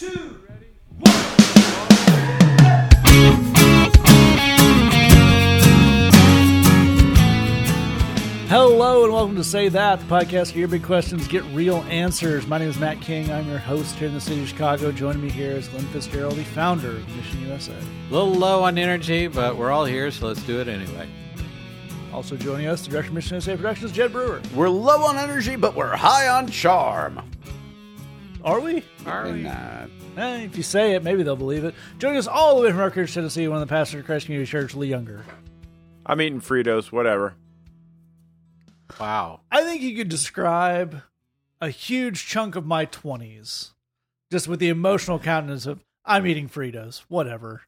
two, Hello and welcome to Say That, the podcast where your big questions get real answers. My name is Matt King. I'm your host here in the city of Chicago. Joining me here is Glenn Fitzgerald, the founder of Mission USA. A little low on energy, but we're all here, so let's do it anyway. Also joining us, the director of Mission USA Productions, Jed Brewer. We're low on energy, but we're high on charm. Are we? Are we? Not. Eh, if you say it, maybe they'll believe it. Joining us all the way from Rutgers, Tennessee, one of the pastors of Christ Community Church, Lee Younger. I'm eating Fritos, whatever. Wow. I think you could describe a huge chunk of my 20s just with the emotional countenance of I'm eating Fritos, whatever.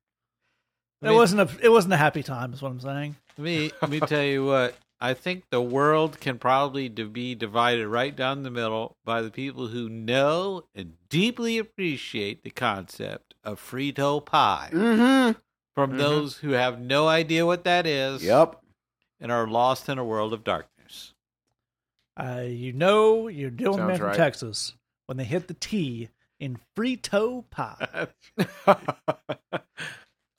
I It wasn't a it wasn't a happy time, is what I'm saying. Let me let me tell you what. I think the world can probably be divided right down the middle by the people who know and deeply appreciate the concept of Frito pie, Mm-hmm. from those who have no idea what that is Yep. and are lost in a world of darkness. Uh, you know you're dealing with a Sounds from right. Texas when they hit the T in Frito pie.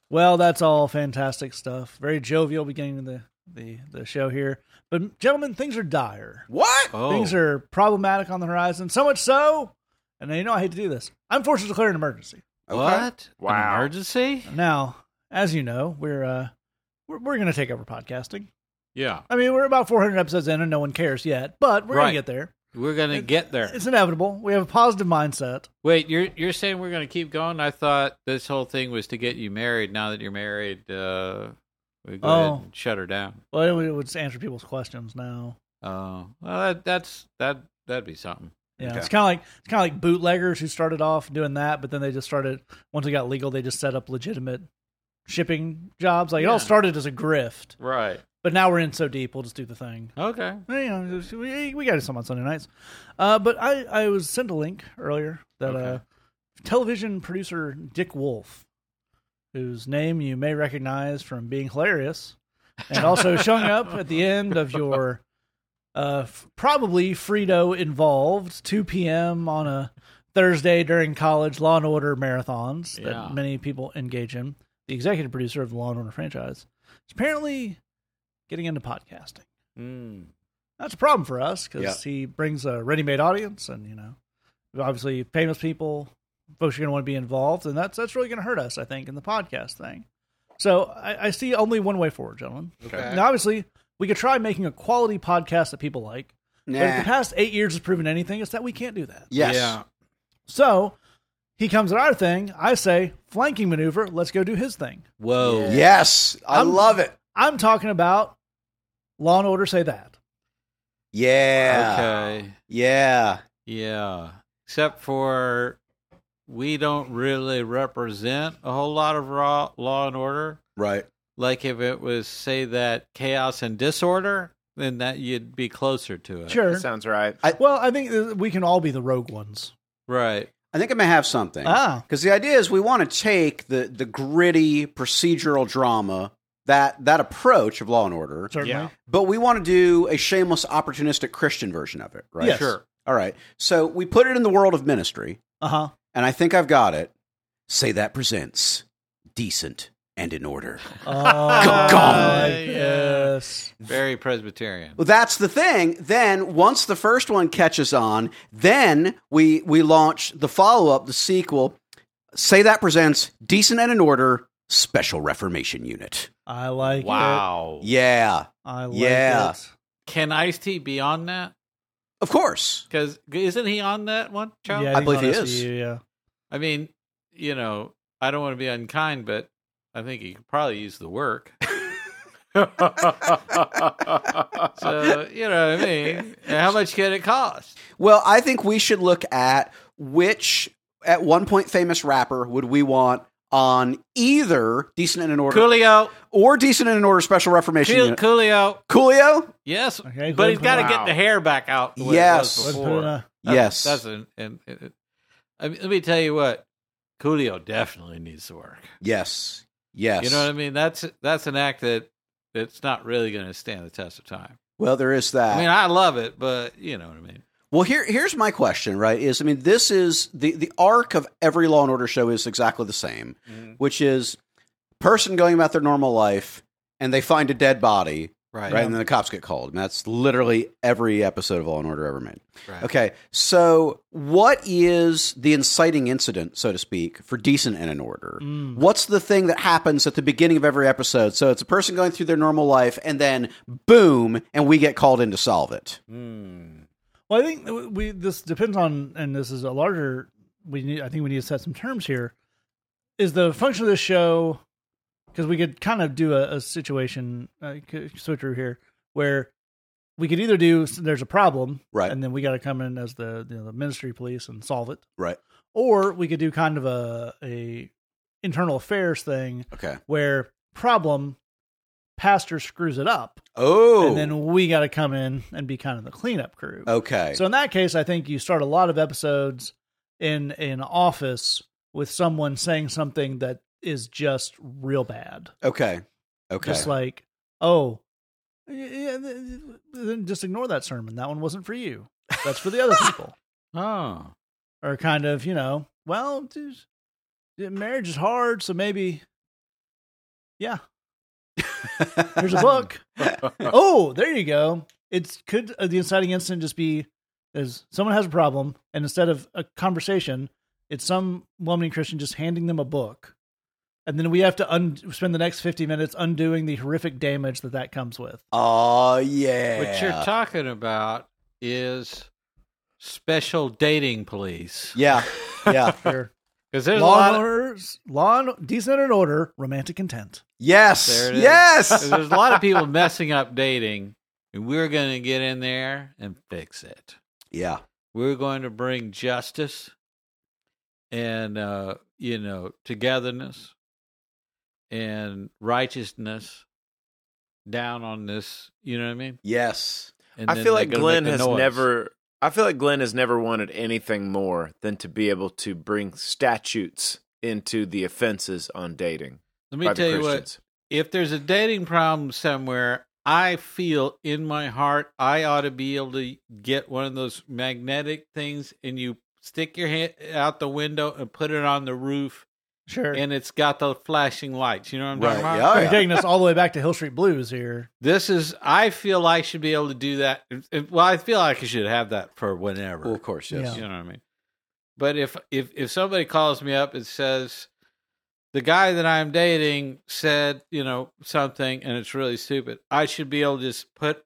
well, that's all fantastic stuff. Very jovial beginning of the, the, the show here. But gentlemen, things are dire. What? oh, Things are problematic on the horizon. So much so, and you know I hate to do this. I'm forced to declare an emergency. what? An Wow. emergency? Now, as you know, we're uh we're, we're going to take over podcasting. Yeah. I mean, we're about 400 episodes in, and no one cares yet, but we're going to get there. We're gonna get there. It's inevitable. We have a positive mindset. Wait, you're you're saying we're going to keep going? I thought this whole thing was to get you married. Now that you're married, uh, we go ahead Oh. and shut her down. Well, it would- it just answer people's questions now. Oh, well, that, that's that that'd be something. Yeah, Okay. it's kind of like it's kind of like bootleggers who started off doing that, but then they just started once it got legal, they just set up legitimate shipping jobs. Like it all started as a grift, Right. but now we're in so deep, we'll just do the thing. Okay. Well, you know, we, we got to do some on Sunday nights. Uh, but I, I was sent a link earlier that uh, television producer Dick Wolf, whose name you may recognize from being hilarious, and also showing up at the end of your uh, f- probably Frito involved 2 p.m. on a Thursday during college Law and Order marathons Yeah. that many people engage in. The executive producer of the Law and Order franchise is apparently getting into podcasting. Mm. That's a problem for us because Yeah. he brings a ready-made audience, and you know, obviously famous people, folks are going to want to be involved, and that's that's really going to hurt us, I think, in the podcast thing. So I, I see only one way forward, gentlemen. Okay. Now, obviously, we could try making a quality podcast that people like, but if the past eight years has proven anything, it's that we can't do that. Yes. Yeah. So he comes at our thing. I say flanking maneuver. Let's go do his thing. Whoa. Yes. I I'm- love it. I'm talking about Law and Order. Say that. Yeah. Okay. Yeah. Yeah. Except for we don't really represent a whole lot of raw law and order. Right. Like if it was say that chaos and disorder, then that you'd be closer to it. Sure. Sounds right. Well, I think uh, we can all be the rogue ones. Right. I think I may have something. Ah. Because the idea is we want to take the the gritty procedural drama that that approach of Law and Order, Certainly. Yeah. but we want to do a shameless, opportunistic Christian version of it. Right. Yes. Sure. All right. So we put it in the world of ministry, Uh huh. And I think I've got it. Say that presents decent and in order. Oh, Gong. yes. Very Presbyterian. Well, that's the thing. Then once the first one catches on, then we we launch the follow up, the sequel. Say that presents decent and in order special Reformation Unit. I like it. Wow. Yeah, I like Yeah. it. Can Ice T be on that? Of course. Because isn't he on that one? Charles? Yeah, I believe he SVU, is. Yeah. I mean, you know, I don't want to be unkind, but I think he could probably use the work. so you know what I mean. How much can it cost? Well, I think we should look at which at one point famous rapper would we want on either decent and in order Coolio, or decent and in order special Reformation Cool- Unit. Coolio, Coolio? yes, Okay, but he's got to get the hair back out. The way Yes. it was before. That's- Yes. that's an. And, and, I mean, let me tell you what, Coolio definitely needs to work. Yes. Yes. You know what I mean? That's that's an act that that's not really going to stand the test of time. Well, there is that. I mean, I love it, but you know what I mean. Well, here here's my question. Right? Is I mean, this is the the arc of every Law and Order show is exactly the same, Mm-hmm. which is person going about their normal life and they find a dead body. Right. Right, and then the cops get called. And that's literally every episode of Law and Order ever made. Right. Okay, so what is the inciting incident, so to speak, for decent and in order? Mm. What's the thing that happens at the beginning of every episode? So it's a person going through their normal life, and then boom, and we get called in to solve it. Mm. Well, I think we this depends on, and this is a larger. We need. I think we need to set some terms here. Is the function of this show because we could kind of do a, a situation uh, switcheroo here where we could either do there's a problem Right. and then we got to come in as the you know, the ministry police and solve it, Right. or we could do kind of a a internal affairs thing Okay. where problem pastor screws it up Oh. and then we got to come in and be kind of the cleanup crew. okay. So in that case, I think you start a lot of episodes in an office with someone saying something that is just real bad. okay. Okay. Just like, oh, yeah, th- th- then just ignore that sermon. That one wasn't for you. That's for the other people. Oh. Or kind of, you know, well, dude, marriage is hard, so maybe, yeah, here's a book. oh, there you go. It's could uh, the inciting incident just be is someone has a problem, and instead of a conversation, it's some woman Christian just handing them a book, and then we have to un- spend the next fifty minutes undoing the horrific damage that that comes with. oh yeah. What you're talking about is special dating police. yeah. Yeah. Here, Because there's a law lot and of, law and decent and order, romantic intent. yes. There it is. Yes. 'cause there's a lot of people messing up dating, and we're going to get in there and fix it. yeah. We're going to bring justice and uh, you know togetherness and righteousness down on this. You know what I mean? Yes. And I feel like Glenn has noise. never. I feel like Glenn has never wanted anything more than to be able to bring statutes into the offenses on dating. Let me tell you what. If there's a dating problem somewhere, I feel in my heart I ought to be able to get one of those magnetic things and you stick your hand out the window and put it on the roof Sure. and it's got the flashing lights. You know what I'm Right. talking about? Yeah. You're taking us all the way back to Hill Street Blues here. This is I feel like I should be able to do that. Well, I feel like I should have that for whenever. Well, of course. Yes. Yeah. You know what I mean? But if if if somebody calls me up and says the guy that I'm dating said, you know, something and it's really stupid, I should be able to just put,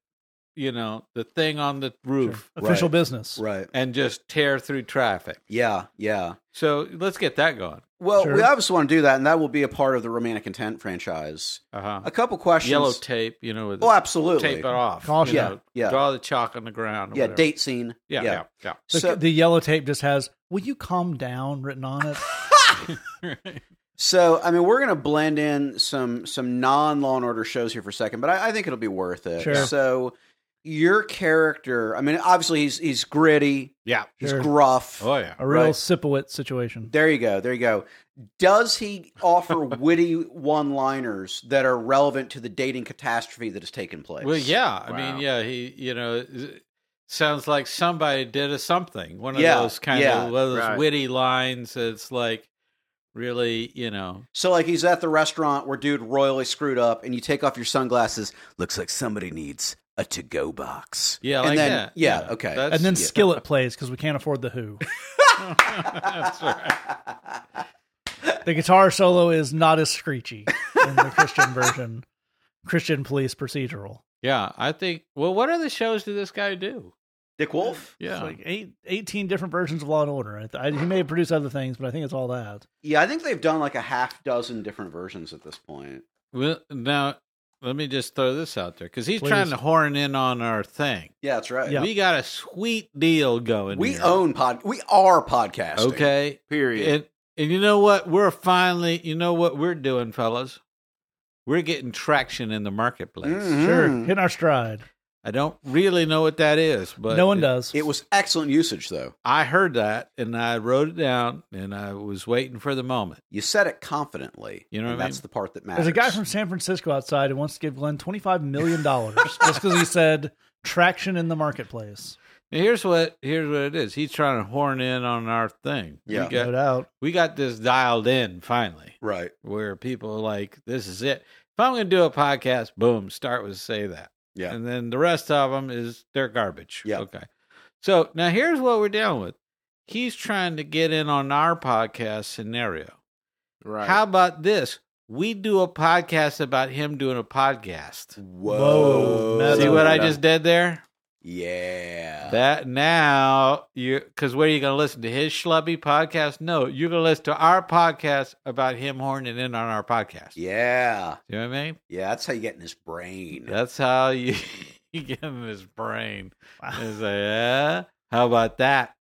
you know, the thing on the roof Official Right. business. Right. and just tear through traffic. Yeah. Yeah. So let's get that going. Well, Sure. we obviously want to do that, and that will be a part of the romantic intent franchise. Uh-huh. A couple questions. Yellow tape, you know, with Oh, absolutely. tape it off. Caution. you Yeah, know, yeah. Draw the chalk on the ground. or Yeah. whatever. Date scene. Yeah, yeah, yeah. The, So, the yellow tape just has "Will you calm down?" written on it. so, I mean, we're going to blend in some some non Law and Order shows here for a second, but I, I think it'll be worth it. Sure. So, your character, I mean, obviously he's he's gritty, yeah. he's Sure. gruff. Oh yeah. A real Right. Sipowicz situation. There you go. There you go. Does he offer witty one liners that are relevant to the dating catastrophe that has taken place? Well, yeah. I Wow. mean, yeah. He, you know, it sounds like somebody did a something. One of Yeah, those kind yeah, of one of those right. witty lines. That's like really, you know. So, like, he's at the restaurant where dude royally screwed up, and you take off your sunglasses. Looks like somebody needs a to go box. Yeah, and then, that. Yeah, Yeah, okay. that's- And then yeah. Skillet plays because we can't afford the Who. That's right. The guitar solo is not as screechy in the Christian version. Christian police procedural. Yeah, I think. Well, what other shows did this guy do? Dick Wolf. Yeah, It's like eight, 18 different versions of Law and Order. I, I, he may have produced other things, but I think it's all that. Yeah, I think they've done like a half dozen different versions at this point. Well, now let me just throw this out there because he's Please. trying to horn in on our thing. Yeah, that's right. Yeah. We got a sweet deal going. We here. own pod. We are podcasting. Okay, Period. and and you know what? We're finally. You know what we're doing, fellas. We're getting traction in the marketplace. Mhm. Sure, hitting our stride. I don't really know what that is, but no one it- does. It was excellent usage, though. I heard that and I wrote it down and I was waiting for the moment. You said it confidently. You know and what I that's mean? the part that matters. There's a guy from San Francisco outside who wants to give Glenn $25 million just because he said traction in the marketplace. Here's what here's what it is. He's trying to horn in on our thing. Yeah. we no doubt. we got this dialed in finally, Right. where people are like, "This is it." If I'm going to do a podcast, boom, start with say that, Yeah. and then the rest of them is they're garbage. Yeah. Okay. So now here's what we're dealing with. He's trying to get in on our podcast scenario. Right. How about this? We do a podcast about him doing a podcast. Whoa. Whoa, See what I just did there? Yeah. That now you because where are you going to listen to his schlubby podcast? No, you're going to listen to our podcast about him horning in on our podcast. yeah. You know what I mean? Yeah. That's how you get in his brain. That's how you, you get in his brain. Wow. It's like, yeah. How about that,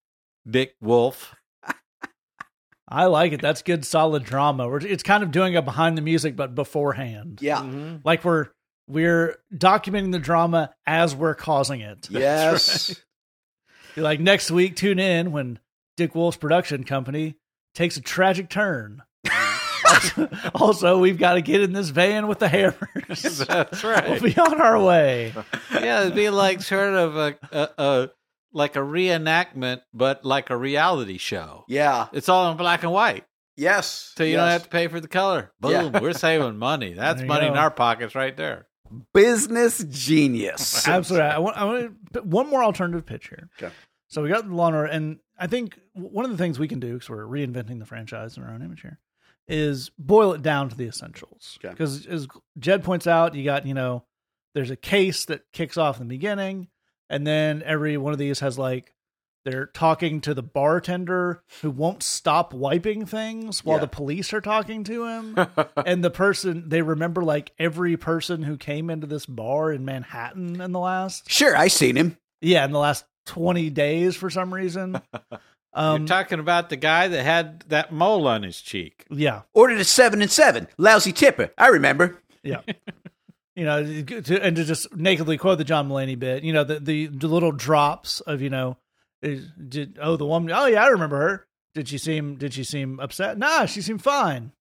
Dick Wolf? I like it. That's good, solid drama. We're, it's kind of doing it behind the music, but beforehand. Yeah. Mm-hmm. Like we're we're documenting the drama as we're causing it. Yes. Be Like next week, tune in when Dick Wolf's production company takes a tragic turn. also, also, we've got to get in this van with the hammers. That's right. we'll be on our way. yeah, it'd be like sort of a, a, a like a reenactment, but like a reality show. Yeah. It's all in black and white, Yes. so you yes. don't have to pay for the color. Yeah. Boom, we're saving money. That's There you money in our pockets right there. Business genius. Absolutely. I want, I want to put one more alternative pitch here. Okay. So we got the Law and Order, and I think one of the things we can do, because we're reinventing the franchise in our own image here, is boil it down to the essentials. Okay. Because as Jed points out, you got, you know, there's a case that kicks off in the beginning, and then every one of these has like, they're talking to the bartender who won't stop wiping things while Yeah. the police are talking to him. and the person, they remember like every person who came into this bar in Manhattan in the last Sure, I seen him. yeah, in the last 20 days for some reason. Um, You're talking about the guy that had that mole on his cheek. yeah, Ordered a seven and seven. Lousy tipper. I remember. yeah. you know, to, and to just nakedly quote the John Mulaney bit, you know, the, the, the little drops of, you know, did, oh, the woman, oh, yeah, I remember her. Did she seem, did she seem upset? Nah, she seemed fine.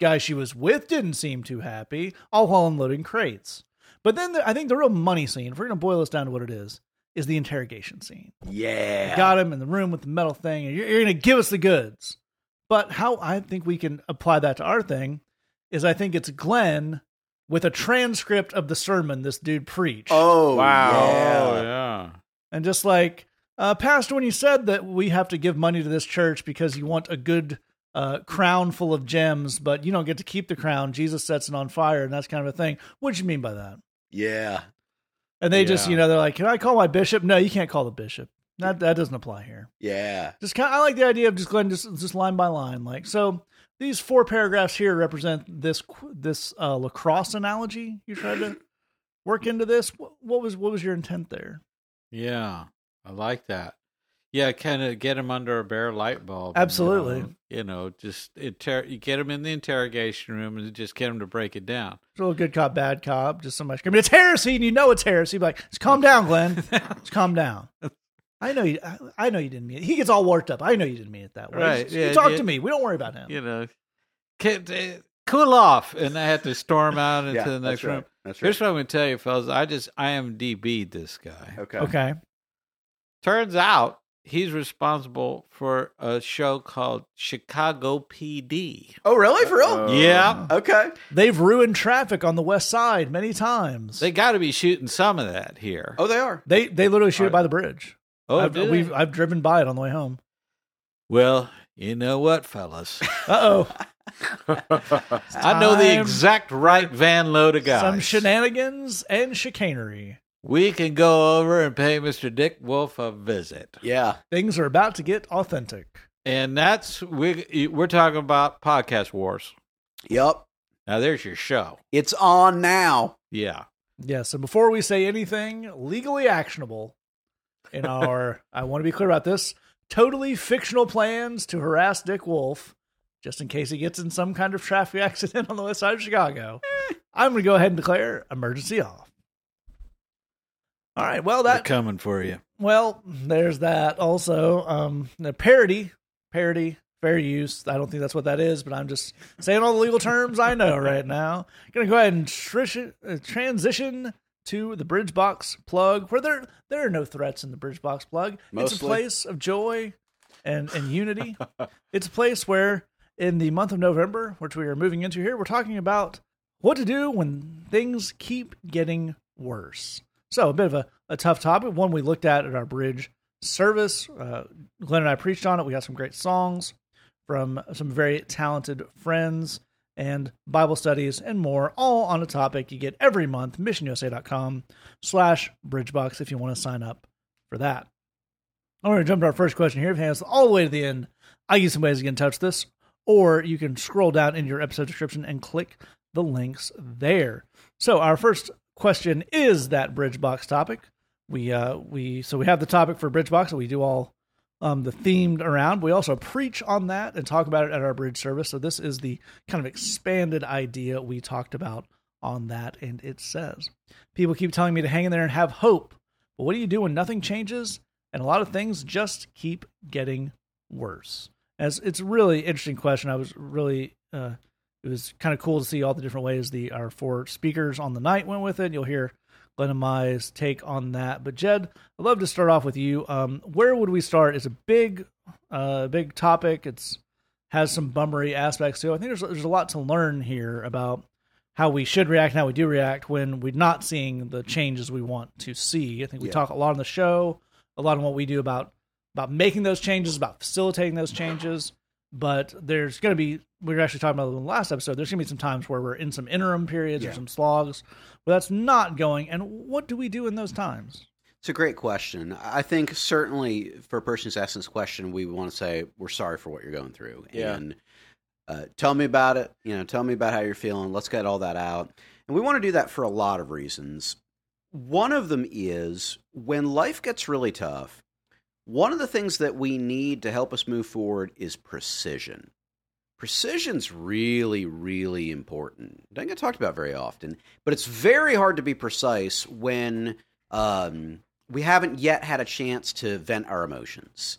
Guy she was with didn't seem too happy, all while unloading crates. But then the, I think the real money scene, if we're going to boil this down to what it is, is the interrogation scene. Yeah. got him in the room with the metal thing, and you're, you're going to give us the goods. But how I think we can apply that to our thing is I think it's Glenn with a transcript of the sermon this dude preached. Oh, Wow. Oh Yeah. yeah. And just like, uh, Pastor, when you said that we have to give money to this church because you want a good uh, crown full of gems, but you don't get to keep the crown, Jesus sets it on fire, and that's kind of a thing. What do you mean by that? Yeah. And they just, you know, they're like, can I call my bishop? No, you can't call the bishop. That, that doesn't apply here. Yeah. just kind of, I like the idea of just going just just line by line. Like so, these four paragraphs here represent this this uh, lacrosse analogy you tried to work into this. What, what was what was your intent there? Yeah, I like that. Yeah, kind of get him under a bare light bulb. Absolutely. You know, you know, just inter- you get him in the interrogation room and just get him to break it down. It's a little good cop, bad cop. Just so much. I mean, "It's heresy!" and you know it's heresy. Be like, just calm down, Glenn. just calm down. I know you. I, I know you didn't mean it. He gets all worked up. I know you didn't mean it that way. Right, Just- yeah, you talk yeah. to me. We don't worry about him. You know, Kid, uh, cool off, and I had to storm out into Yeah, the next that's right. room. That's right. Here's what I'm going to tell you, fellas. I just I IMDb'd this guy. Okay. Okay. Turns out he's responsible for a show called Chicago PD. Oh, really? For real? Uh, yeah, okay. They've ruined traffic on the west side many times. they got to be shooting some of that here. Oh, they are. they they literally shoot it by the bridge. Oh, I've, do they? we've I've driven by it on the way home. Well, you know what, fellas? Uh oh, I know the exact right van load of guys. some shenanigans and chicanery. We can go over and pay Mr. Dick Wolf a visit. Yeah. Things are about to get authentic. And that's we we're talking about podcast wars. Yep. Now there's your show. It's on now. Yeah. Yeah, so before we say anything legally actionable in our, I want to be clear about this, totally fictional plans to harass Dick Wolf, just in case he gets in some kind of traffic accident on the west side of Chicago, eh. I'm going to go ahead and declare emergency off. All right, well They're that coming for you. Well, there's that. Also, um, the parody, parody, fair use. I don't think that's what that is, but I'm just saying all the legal terms I know right now. Gonna go ahead and trish- uh, transition to the bridge box plug, where there there are no threats in the bridge box plug. It's a place of joy and and unity. it's a place where, in the month of November, which we are moving into here, we're talking about what to do when things keep getting worse. So a bit of a, a tough topic, one we looked at at our bridge service. Uh, Glenn and I preached on it. We got some great songs from some very talented friends and Bible studies and more, all on a topic you get every month, missionusa.com slash bridgebox if you want to sign up for that. I'm going to jump to our first question here. If you hang all the way to the end, I give some ways get in touch with us, or you can scroll down in your episode description and click the links there. So our first question is that bridge box topic. We uh we so we have the topic for bridgebox that we do all um, the themed around. We also preach on that and talk about it at our bridge service. So this is the kind of expanded idea we talked about on that. And it says, people keep telling me to hang in there and have hope. But what do you do when nothing changes and a lot of things just keep getting worse? As it's really interesting question. I was really, uh, it was kind of cool to see all the different ways the our four speakers on the night went with it. You'll hear Glenn and Mai's take on that. But Jed, I'd love to start off with you. Um, where would we start? It's a big, uh, big topic. It's has some bummery aspects to it. I think there's there's a lot to learn here about how we should react and how we do react when we're not seeing the changes we want to see. I think we Yeah. talk a lot on the show, a lot on what we do about about making those changes, about facilitating those changes. But there's going to be we were actually talking about it in the last episode. There's going to be some times where we're in some interim periods or some slogs where that's not going. And what do we do in those times? It's a great question. I think certainly for a person who's asking this question, we want to say we're sorry for what you're going through, Yeah. and uh, tell me about it. You know, tell me about how you're feeling. Let's get all that out. And we want to do that for a lot of reasons. One of them is when life gets really tough. One of the things that we need to help us move forward is precision. Precision's really, really important. Doesn't get talked about very often, but it's very hard to be precise when um, we haven't yet had a chance to vent our emotions.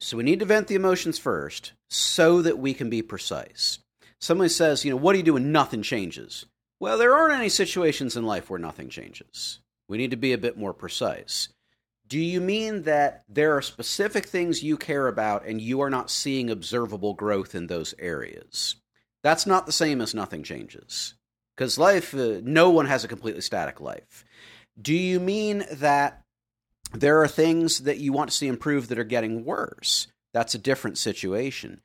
So we need to vent the emotions first so that we can be precise. Somebody says, you know, what do you do when nothing changes? Well, there aren't any situations in life where nothing changes. We need to be a bit more precise. Do you mean that there are specific things you care about and you are not seeing observable growth in those areas? That's not the same as nothing changes. Because life, uh, no one has a completely static life. Do you mean that there are things that you want to see improve that are getting worse? That's a different situation.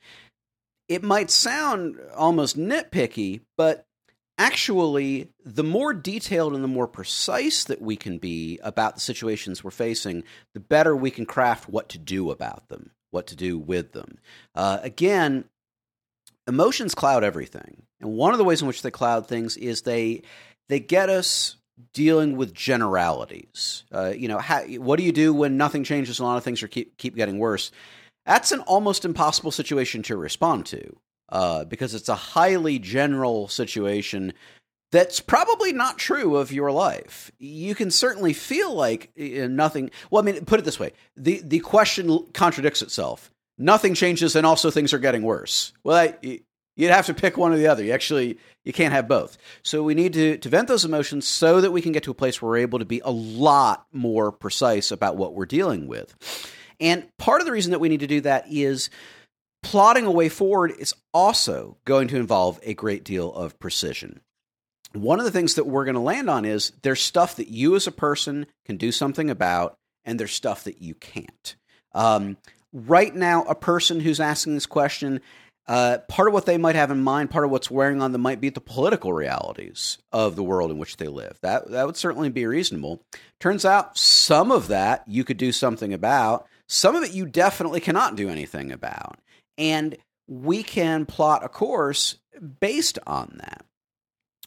It might sound almost nitpicky, but actually, the more detailed and the more precise that we can be about the situations we're facing, the better we can craft what to do about them, what to do with them. Uh, again, emotions cloud everything, and one of the ways in which they cloud things is they they get us dealing with generalities. Uh, you know, how, what do you do when nothing changes and a lot of things are keep keep getting worse? That's an almost impossible situation to respond to uh, because it's a highly general situation that's probably not true of your life. You can certainly feel like uh, nothing. Well, I mean, put it this way: the the question contradicts itself. Nothing changes, and also things are getting worse. Well, I, you'd have to pick one or the other. You actually you can't have both. So we need to to vent those emotions so that we can get to a place where we're able to be a lot more precise about what we're dealing with. And part of the reason that we need to do that is plotting a way forward is also going to involve a great deal of precision. One of the things that we're going to land on is there's stuff that you as a person can do something about, and there's stuff that you can't. Um, right now, a person who's asking this question, uh, part of what they might have in mind, part of what's wearing on them might be the political realities of the world in which they live. That that would certainly be reasonable. Turns out some of that you could do something about. Some of it you definitely cannot do anything about. And we can plot a course based on that.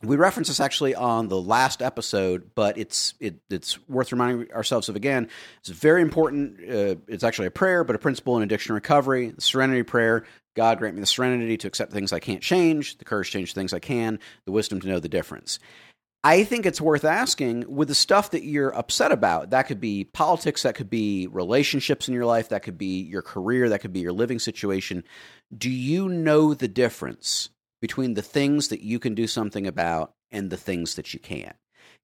We reference this actually on the last episode, but it's it, it's worth reminding ourselves of again. It's very important. Uh, it's actually a prayer, but a principle in addiction recovery. The Serenity Prayer. God grant me the serenity to accept things I can't change, the courage to change things I can, the wisdom to know the difference. I think it's worth asking with the stuff that you're upset about. That could be politics, that could be relationships in your life, that could be your career, that could be your living situation. Do you know the difference between the things that you can do something about and the things that you can't?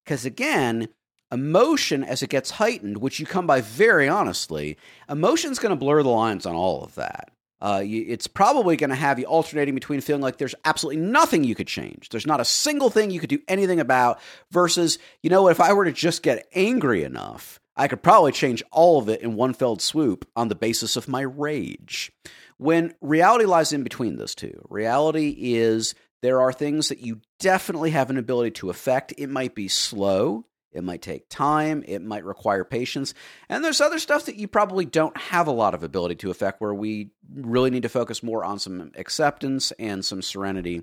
Because again, emotion as it gets heightened, which you come by very honestly, emotion's going to blur the lines on all of that. Uh, it's probably going to have you alternating between feeling like there's absolutely nothing you could change. There's not a single thing you could do anything about, versus, you know, what, if I were to just get angry enough, I could probably change all of it in one fell swoop on the basis of my rage. When reality lies in between those two, reality is there are things that you definitely have an ability to affect. It might be slow, it might take time, it might require patience. And there's other stuff that you probably don't have a lot of ability to affect where we really need to focus more on some acceptance and some serenity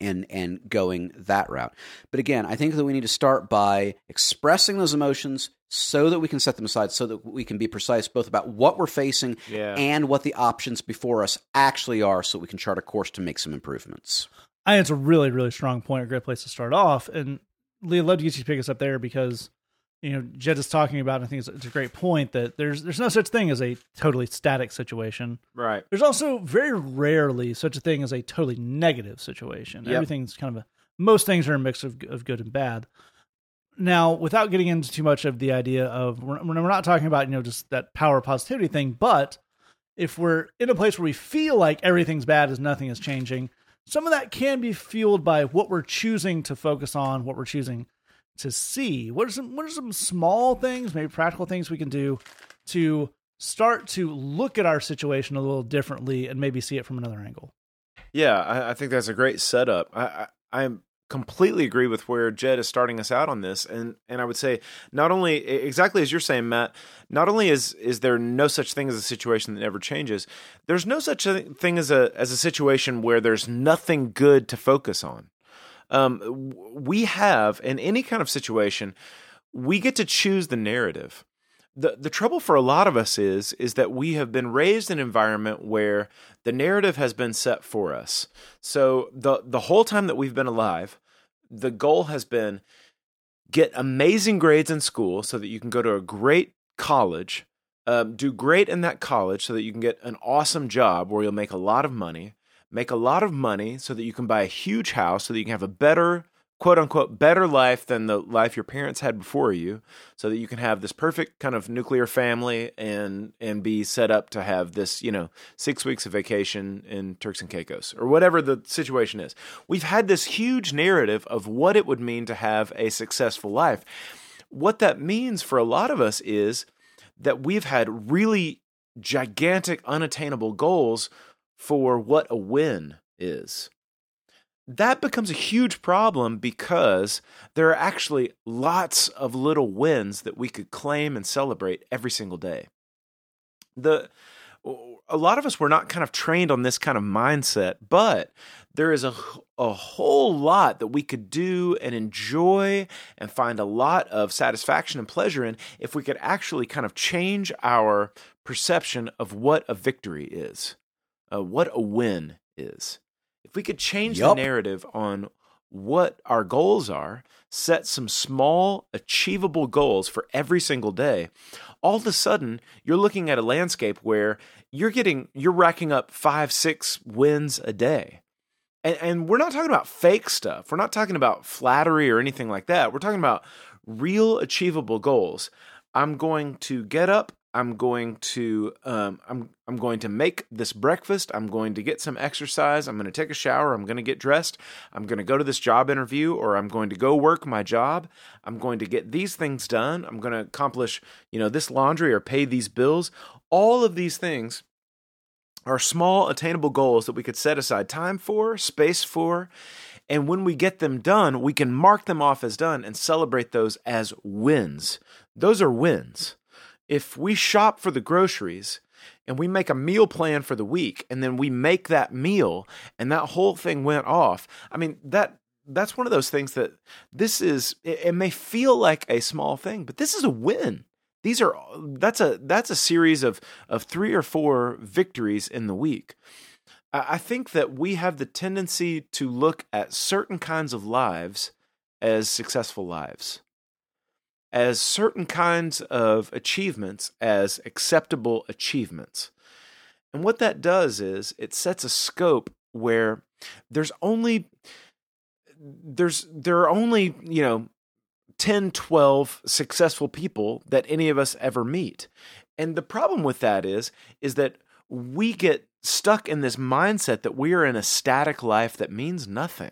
and and going that route. But again, I think that we need to start by expressing those emotions so that we can set them aside so that we can be precise both about what we're facing Yeah. and what the options before us actually are so we can chart a course to make some improvements. I think it's a really, really strong point, a great place to start off. And Lee, I'd love to get you to pick us up there because, you know, Jed is talking about, and I think it's, it's a great point that there's there's no such thing as a totally static situation. Right. There's also very rarely such a thing as a totally negative situation. Yep. Everything's kind of a most things are a mix of of good and bad. Now, without getting into too much of the idea of we're, we're not talking about you know just that power positivity thing, but if we're in a place where we feel like everything's bad as nothing is changing, some of that can be fueled by what we're choosing to focus on, what we're choosing to see. What are some what are some small things, maybe practical things we can do to start to look at our situation a little differently and maybe see it from another angle? Yeah, I, I think that's a great setup. I, I I completely agree with where Jed is starting us out on this, and and I would say not only exactly as you're saying, Matt. Not only is is there no such thing as a situation that never changes, there's no such a thing as a as a situation where there's nothing good to focus on. Um, we have in any kind of situation, we get to choose the narrative the the trouble for a lot of us is is that we have been raised in an environment where the narrative has been set for us. So the the whole time that we've been alive, the goal has been get amazing grades in school so that you can go to a great college, um, do great in that college so that you can get an awesome job where you'll make a lot of money, make a lot of money so that you can buy a huge house so that you can have a better quote unquote better life than the life your parents had before you so that you can have this perfect kind of nuclear family and and be set up to have this you know six weeks of vacation in turks and caicos or whatever the situation is. We've had this huge narrative of what it would mean to have a successful life. What that means for a lot of us is that we've had really gigantic unattainable goals for what a win is that becomes a huge problem because there are actually lots of little wins that we could claim and celebrate every single day. The a lot of us were not kind of trained on this kind of mindset, but there is a a whole lot that we could do and enjoy and find a lot of satisfaction and pleasure in if we could actually kind of change our perception of what a victory is, uh, what a win is if we could change Yup. the narrative on what our goals are, set some small, achievable goals for every single day, all of a sudden you're looking at a landscape where you're getting, you're racking up five, six wins a day. And, and we're not talking about fake stuff. We're not talking about flattery or anything like that. We're talking about real achievable goals. I'm going to get up. I'm going to um, I'm I'm going to make this breakfast. I'm going to get some exercise. I'm going to take a shower. I'm going to get dressed. I'm going to go to this job interview, or I'm going to go work my job. I'm going to get these things done. I'm going to accomplish you know this laundry or pay these bills. All of these things are small attainable goals that we could set aside time for, space for, and when we get them done, we can mark them off as done and celebrate those as wins. Those are wins. If we shop for the groceries and we make a meal plan for the week and then we make that meal and that whole thing went off, I mean, that that's one of those things that this is it, it may feel like a small thing, but this is a win. These are that's a that's a series of of three or four victories in the week. I I think that we have the tendency to look at certain kinds of lives as successful lives, as certain kinds of achievements as acceptable achievements. And what that does is it sets a scope where there's only there's there are only, you know, 10, 12 successful people that any of us ever meet. And the problem with that is is that we get stuck in this mindset that we are in a static life that means nothing.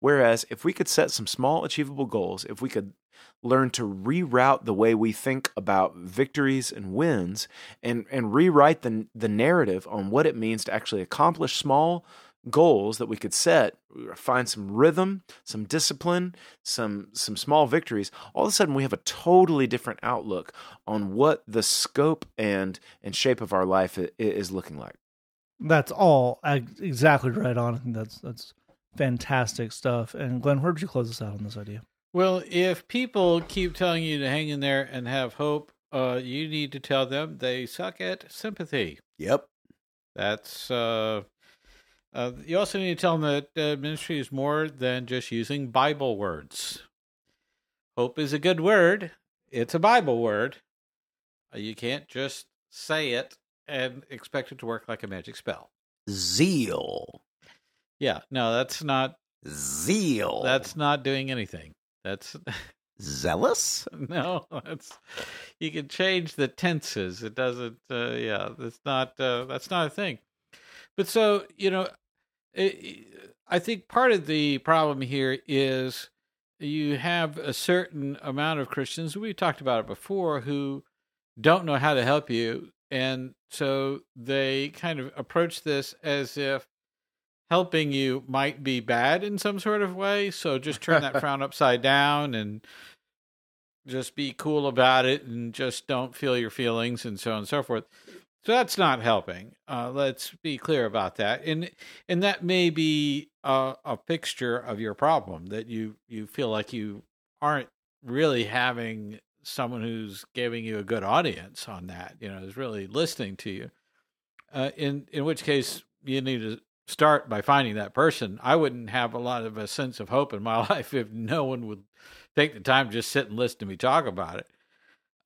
Whereas if we could set some small achievable goals, if we could learn to reroute the way we think about victories and wins and and rewrite the the narrative on what it means to actually accomplish small goals that we could set find some rhythm some discipline some some small victories all of a sudden we have a totally different outlook on what the scope and and shape of our life is looking like That's all exactly right on. I think that's that's fantastic stuff. And Glenn, where would you close us out on this idea? Well, if people keep telling you to hang in there and have hope, uh, you need to tell them they suck at sympathy. Yep. That's uh, uh, you also need to tell them that uh, ministry is more than just using Bible words. Hope is a good word. It's a Bible word. Uh, you can't just say it and expect it to work like a magic spell. Zeal. Yeah, no, that's not Zeal. that's not doing anything. That's zealous. no, that's you can change the tenses. It doesn't. Uh, yeah, that's not. Uh, that's not a thing. But so you know, it, I think part of the problem here is you have a certain amount of Christians. We talked about it before who don't know how to help you, and so they kind of approach this as if helping you might be bad in some sort of way. So just turn that frown upside down and just be cool about it and just don't feel your feelings and so on and so forth. So that's not helping. Uh, let's be clear about that. And and that may be a, a picture of your problem that you you feel like you aren't really having someone who's giving you a good audience on that. You know, is really listening to you. Uh, in in which case you need to start by finding that person. I wouldn't have a lot of a sense of hope in my life if no one would take the time to just sit and listen to me talk about it.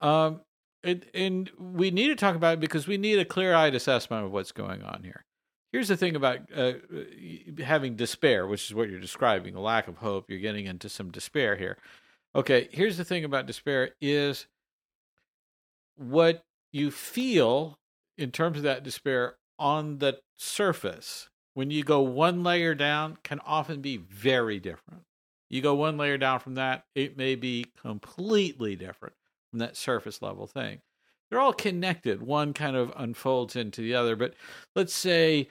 Um, and, we need to talk about it because we need a clear-eyed assessment of what's going on here. Here's the thing about uh, having despair, which is what you're describing, a lack of hope. You're getting into some despair here. Okay, here's the thing about despair is what you feel in terms of that despair on the surface when you go one layer down can often be very different. You go one layer down from that, it may be completely different from that surface level thing. They're all connected. One kind of unfolds into the other. But let's say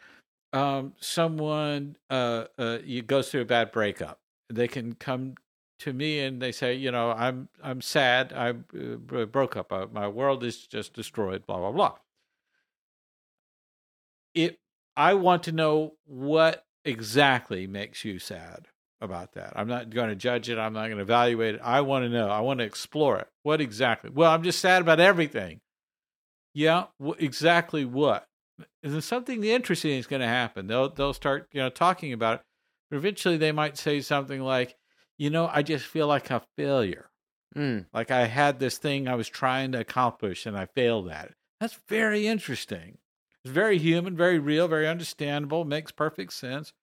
um, someone uh, uh, goes through a bad breakup. They can come to me and they say, you know, I'm I'm sad. I uh, broke up. Uh, my world is just destroyed. Blah blah blah. It. I want to know what exactly makes you sad about that. I'm not going to judge it. I'm not going to evaluate it. I want to know. I want to explore it. What exactly? Well, I'm just sad about everything. Yeah, wh- exactly what? And then something interesting is going to happen. They'll they'll start you know talking about it. But eventually, they might say something like, "You know, I just feel like a failure. Mm. Like I had this thing I was trying to accomplish and I failed at it." That's very interesting. It's very human, very real, very understandable. Makes perfect sense.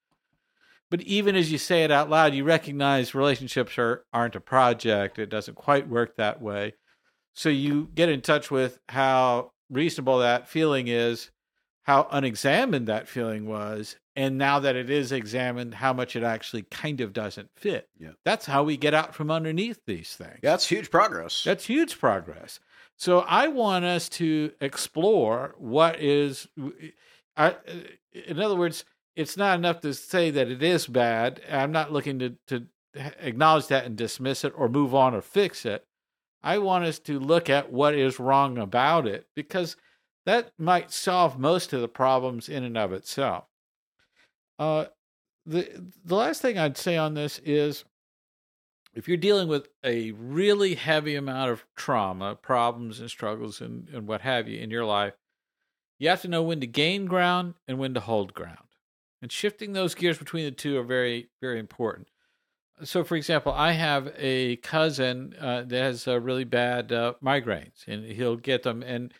But even as you say it out loud, you recognize relationships are aren't a project. It doesn't quite work that way. So you get in touch with how reasonable that feeling is, how unexamined that feeling was, and now that it is examined, how much it actually kind of doesn't fit. Yeah. That's how we get out from underneath these things. That's huge progress. That's huge progress. So I want us to explore what is, I, in other words, it's not enough to say that it is bad. I'm not looking to, to acknowledge that and dismiss it or move on or fix it. I want us to look at what is wrong about it because that might solve most of the problems in and of itself. Uh, the the last thing I'd say on this is if you're dealing with a really heavy amount of trauma, problems and struggles and, and what have you in your life, you have to know when to gain ground and when to hold ground. And shifting those gears between the two are very, very important. So, for example, I have a cousin uh, that has uh, really bad uh, migraines, and he'll get them. And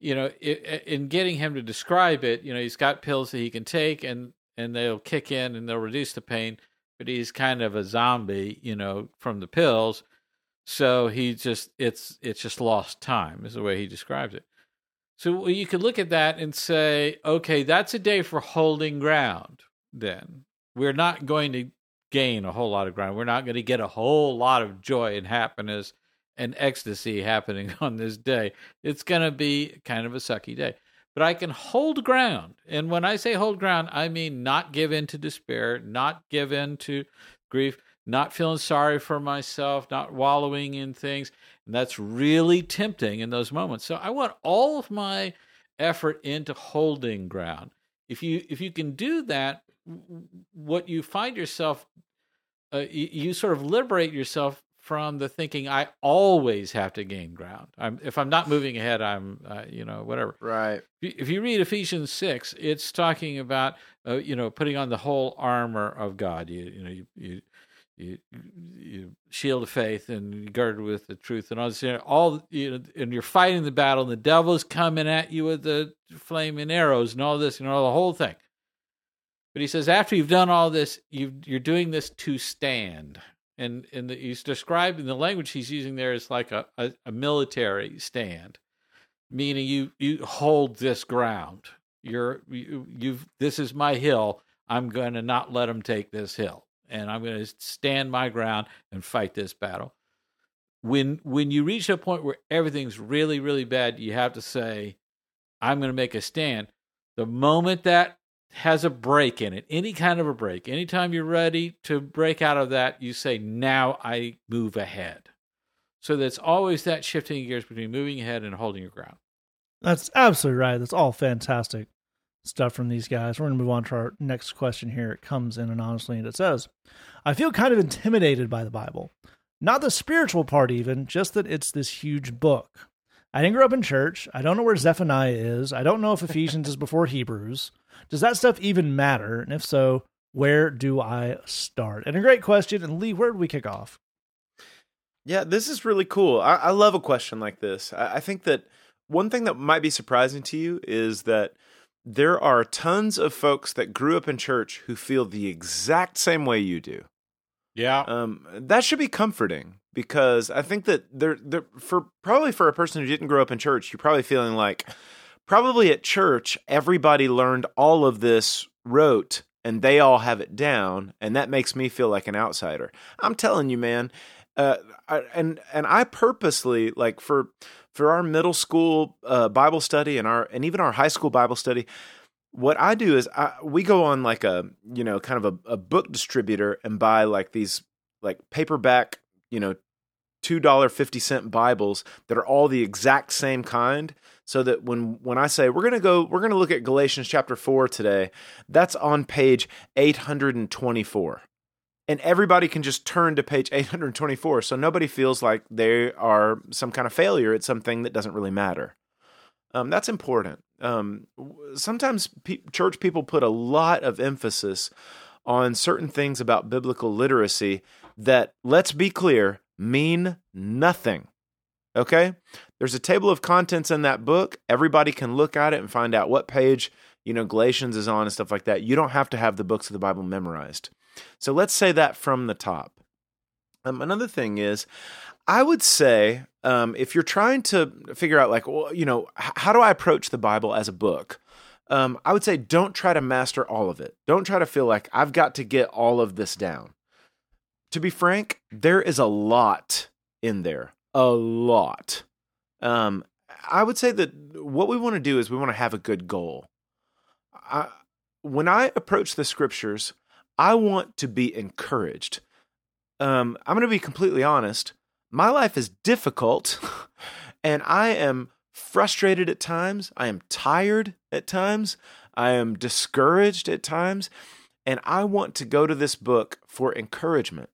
you know, it, in getting him to describe it, you know, he's got pills that he can take, and and they'll kick in and they'll reduce the pain. But he's kind of a zombie, you know, from the pills. So he just it's it's just lost time is the way he describes it. So you could look at that and say, okay, that's a day for holding ground. Then we're not going to gain a whole lot of ground. We're not going to get a whole lot of joy and happiness and ecstasy happening on this day. It's going to be kind of a sucky day. But I can hold ground. And when I say hold ground, I mean not give in to despair, not give in to grief, not feeling sorry for myself, not wallowing in things. And that's really tempting in those moments. So I want all of my effort into holding ground. If you if you can do that, what you find yourself uh, you, you sort of liberate yourself from the thinking I always have to gain ground. I'm, if I'm not moving ahead, I'm, uh, you know, whatever. Right. If you read Ephesians six, it's talking about, uh, you know, putting on the whole armor of God. You, you know, you, you, you, you shield of faith and guarded with the truth and all this. You know, all you know, and you're fighting the battle, and the devil's coming at you with the flaming arrows and all this, you know, the whole thing. But he says, after you've done all this, you you're doing this to stand and and the, he's describing the language he's using there is like a, a, a, military stand, meaning you you hold this ground. You're you, you've this is my hill. I'm going to not let them take this hill, and I'm going to stand my ground and fight this battle. When when you reach a point where everything's really really bad, you have to say, I'm going to make a stand. The moment that has a break in it, any kind of a break. Anytime you're ready to break out of that, you say, Now I move ahead. So that's always that shifting gears between moving ahead and holding your ground. That's absolutely right. That's all fantastic stuff from these guys. We're going to move on to our next question here. It comes in anonymously and it says, I feel kind of intimidated by the Bible. Not the spiritual part, even, just that it's this huge book. I didn't grow up in church. I don't know where Zephaniah is. I don't know if Ephesians is before Hebrews. Does that stuff even matter? And if so, where do I start? And a great question. And Lee, where do we kick off? Yeah, this is really cool. I, I love a question like this. I, I think that one thing that might be surprising to you is that there are tons of folks that grew up in church who feel the exact same way you do. Yeah. Um, that should be comforting because I think that there, there, for probably for a person who didn't grow up in church, you're probably feeling like, probably at church, everybody learned all of this rote and they all have it down, and that makes me feel like an outsider. I'm telling you, man. Uh, I, and and I purposely like for for our middle school uh, Bible study and our and even our high school Bible study, what I do is I, we go on like a you know kind of a, a book distributor and buy like these like paperback you know two dollar fifty cent Bibles that are all the exact same kind so that when when I say we're going to go we're going to look at Galatians chapter 4 today, that's on page 824. And everybody can just turn to page 824 so nobody feels like they are some kind of failure at something that doesn't really matter. Um, that's important. Um, sometimes pe- church people put a lot of emphasis on certain things about biblical literacy that, let's be clear, mean nothing. Okay? There's a table of contents in that book. Everybody can look at it and find out what page, you know, Galatians is on and stuff like that. You don't have to have the books of the Bible memorized. So let's say that from the top. Um, another thing is, I would say um, if you're trying to figure out, like, well, you know, how do I approach the Bible as a book? Um, I would say don't try to master all of it. Don't try to feel like I've got to get all of this down. To be frank, there is a lot in there a lot. Um, I would say that what we want to do is we want to have a good goal. I, when I approach the scriptures, I want to be encouraged. Um, I'm going to be completely honest. My life is difficult, and I am frustrated at times. I am tired at times. I am discouraged at times. And I want to go to this book for encouragement.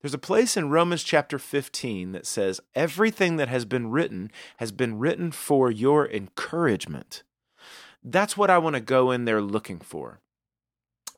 There's a place in Romans chapter 15 that says, Everything that has been written has been written for your encouragement. That's what I want to go in there looking for.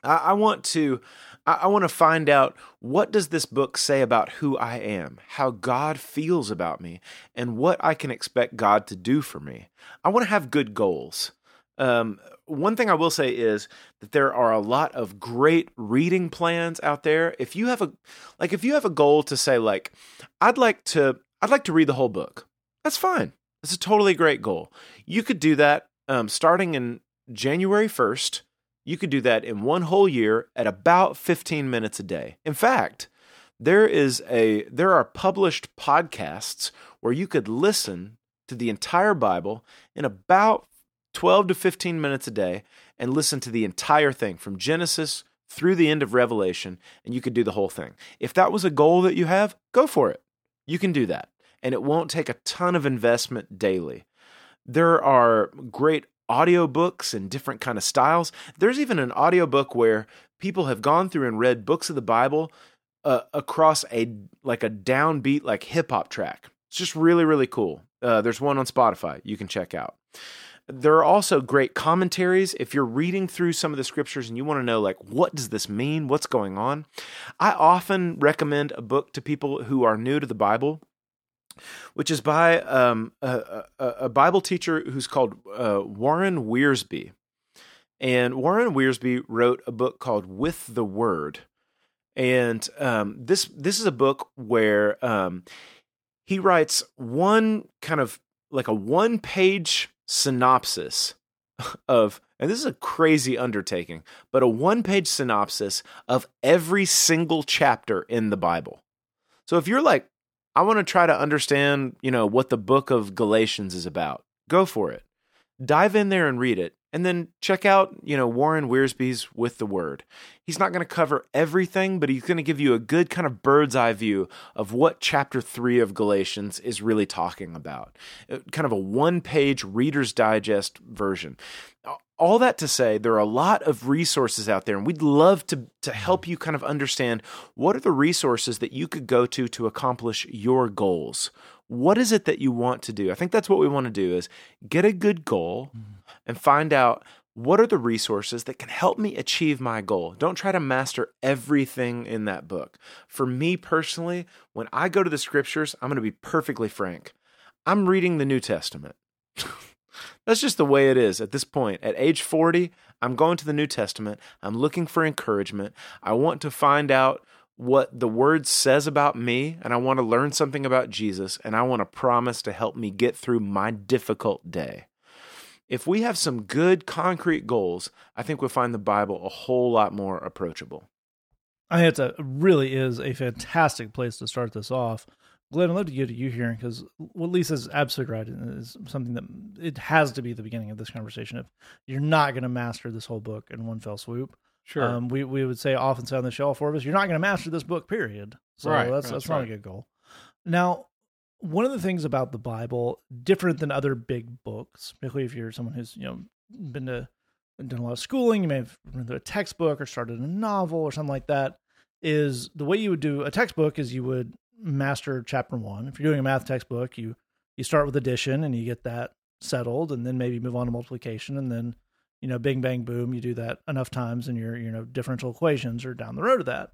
I, want to. I want to find out what does this book say about who I am, how God feels about me, and what I can expect God to do for me. I want to have good goals. Um, one thing I will say is that there are a lot of great reading plans out there. If you have a like if you have a goal to say like I'd like to I'd like to read the whole book. That's fine. It's a totally great goal. You could do that um, starting in January 1st. You could do that in one whole year at about 15 minutes a day. In fact, there is a there are published podcasts where you could listen to the entire Bible in about 12 to 15 minutes a day and listen to the entire thing from Genesis through the end of Revelation, and you could do the whole thing. If that was a goal that you have, go for it. You can do that, and it won't take a ton of investment daily. There are great audiobooks and different kind of styles. There's even an audiobook where people have gone through and read books of the Bible uh, across a like a downbeat like hip hop track. It's just really really cool. Uh, there's one on Spotify you can check out. There are also great commentaries. If you're reading through some of the scriptures and you want to know, like, what does this mean? What's going on? I often recommend a book to people who are new to the Bible, which is by um, a, a, a, Bible teacher who's called uh, Warren Wiersbe. And Warren Wiersbe wrote a book called With the Word. And um, this this is a book where um, he writes one kind of like a one page synopsis of, and this is a crazy undertaking, but a one page synopsis of every single chapter in the Bible. So if you're like, I want to try to understand, you know, what the book of Galatians is about, go for it. Dive in there and read it and then check out, you know, Warren Wiersbe's With the Word. He's not going to cover everything, but he's going to give you a good kind of bird's eye view of what chapter 3 of Galatians is really talking about. Uh, kind of a one-page reader's digest version. All that to say, there are a lot of resources out there, and we'd love to, to help you kind of understand what are the resources that you could go to to accomplish your goals. What is it that you want to do? I think that's what we want to do is get a good goal. Mm-hmm and find out what are the resources that can help me achieve my goal. Don't try to master everything in that book. For me personally, when I go to the scriptures, I'm going to be perfectly frank. I'm reading the New Testament. That's just the way it is at this point. At age 40, I'm going to the New Testament. I'm looking for encouragement. I want to find out what the word says about me, and I want to learn something about Jesus, and I want to promise to help me get through my difficult day if we have some good concrete goals, I think we'll find the Bible a whole lot more approachable. I think it's a really is a fantastic place to start this off. Glenn, I'd love to get to you here because what Lisa's absolutely right is something that it has to be the beginning of this conversation. If you're not going to master this whole book in one fell swoop, sure, um, we we would say often say on the show, four of us, you're not going to master this book. Period. So right, that's that's, that's not a good goal. Now, one of the things about the Bible, different than other big books, particularly if you're someone who's you know been to done a lot of schooling, you may have read a textbook or started a novel or something like that. Is the way you would do a textbook is you would master chapter one. If you're doing a math textbook, you you start with addition and you get that settled, and then maybe move on to multiplication, and then you know, bing bang boom, you do that enough times, and your you know differential equations are down the road of that.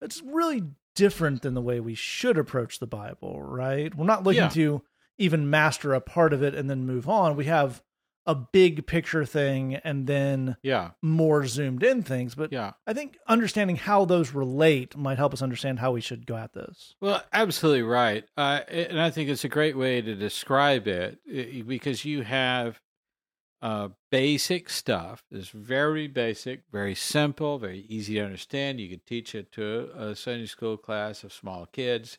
It's really different than the way we should approach the Bible, right? We're not looking yeah. to even master a part of it and then move on. We have a big picture thing and then yeah more zoomed in things but yeah i think understanding how those relate might help us understand how we should go at this well absolutely right uh, and i think it's a great way to describe it because you have uh, basic stuff. It's very basic, very simple, very easy to understand. You can teach it to a Sunday school class of small kids.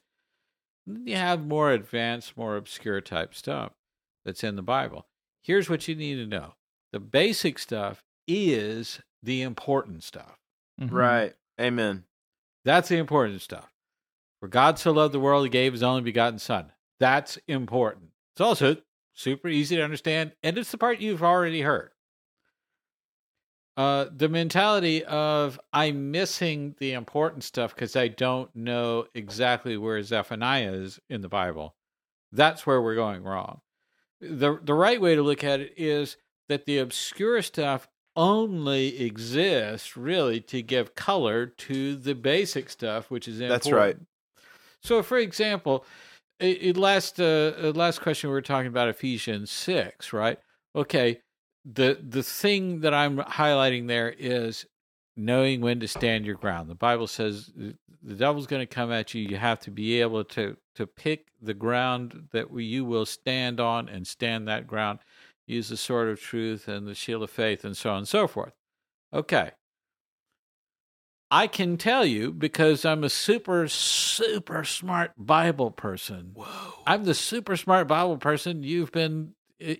You have more advanced, more obscure type stuff that's in the Bible. Here's what you need to know the basic stuff is the important stuff. Mm-hmm. Right. Amen. That's the important stuff. For God so loved the world, he gave his only begotten Son. That's important. It's also super easy to understand, and it's the part you've already heard. Uh, the mentality of I'm missing the important stuff because I don't know exactly where Zephaniah is in the Bible. That's where we're going wrong. The the right way to look at it is that the obscure stuff only exists really to give color to the basic stuff, which is important. That's right. So, for example, it, last uh, uh, last question we were talking about Ephesians six, right? Okay, the the thing that I'm highlighting there is knowing when to stand your ground. The Bible says the devil's going to come at you. You have to be able to to pick the ground that you will stand on and stand that ground. Use the sword of truth and the shield of faith and so on and so forth. Okay. I can tell you because I'm a super, super smart Bible person. Whoa. I'm the super smart Bible person you've been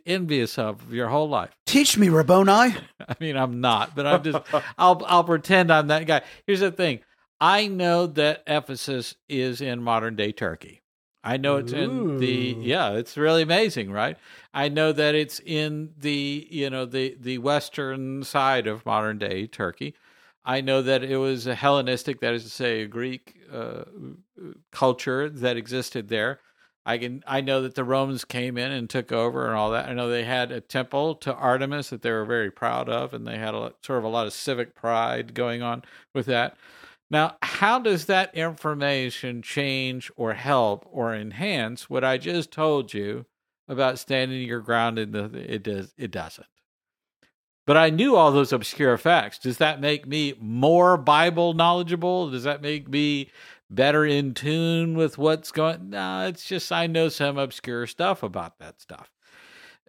envious of your whole life. Teach me, Rabboni. I mean, I'm not, but I'm just, I'll, I'll pretend I'm that guy. Here's the thing I know that Ephesus is in modern day Turkey. I know it's in the yeah, it's really amazing, right? I know that it's in the you know the the western side of modern day Turkey. I know that it was a Hellenistic, that is to say, a Greek uh, culture that existed there. I can I know that the Romans came in and took over and all that. I know they had a temple to Artemis that they were very proud of, and they had a sort of a lot of civic pride going on with that. Now, how does that information change or help or enhance what I just told you about standing your ground in the it does it doesn't. But I knew all those obscure facts. Does that make me more Bible knowledgeable? Does that make me better in tune with what's going? No, it's just I know some obscure stuff about that stuff.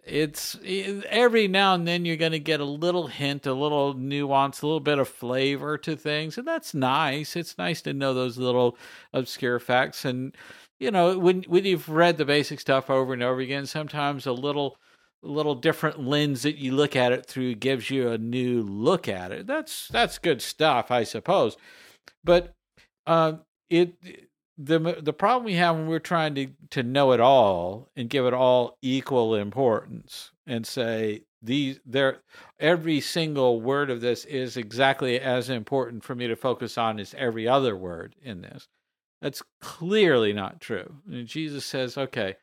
It's every now and then you're going to get a little hint, a little nuance, a little bit of flavor to things, and that's nice. It's nice to know those little obscure facts, and you know when when you've read the basic stuff over and over again, sometimes a little little different lens that you look at it through gives you a new look at it. That's that's good stuff, I suppose. But uh, it the the problem we have when we're trying to to know it all and give it all equal importance and say these there every single word of this is exactly as important for me to focus on as every other word in this. That's clearly not true. And Jesus says, okay,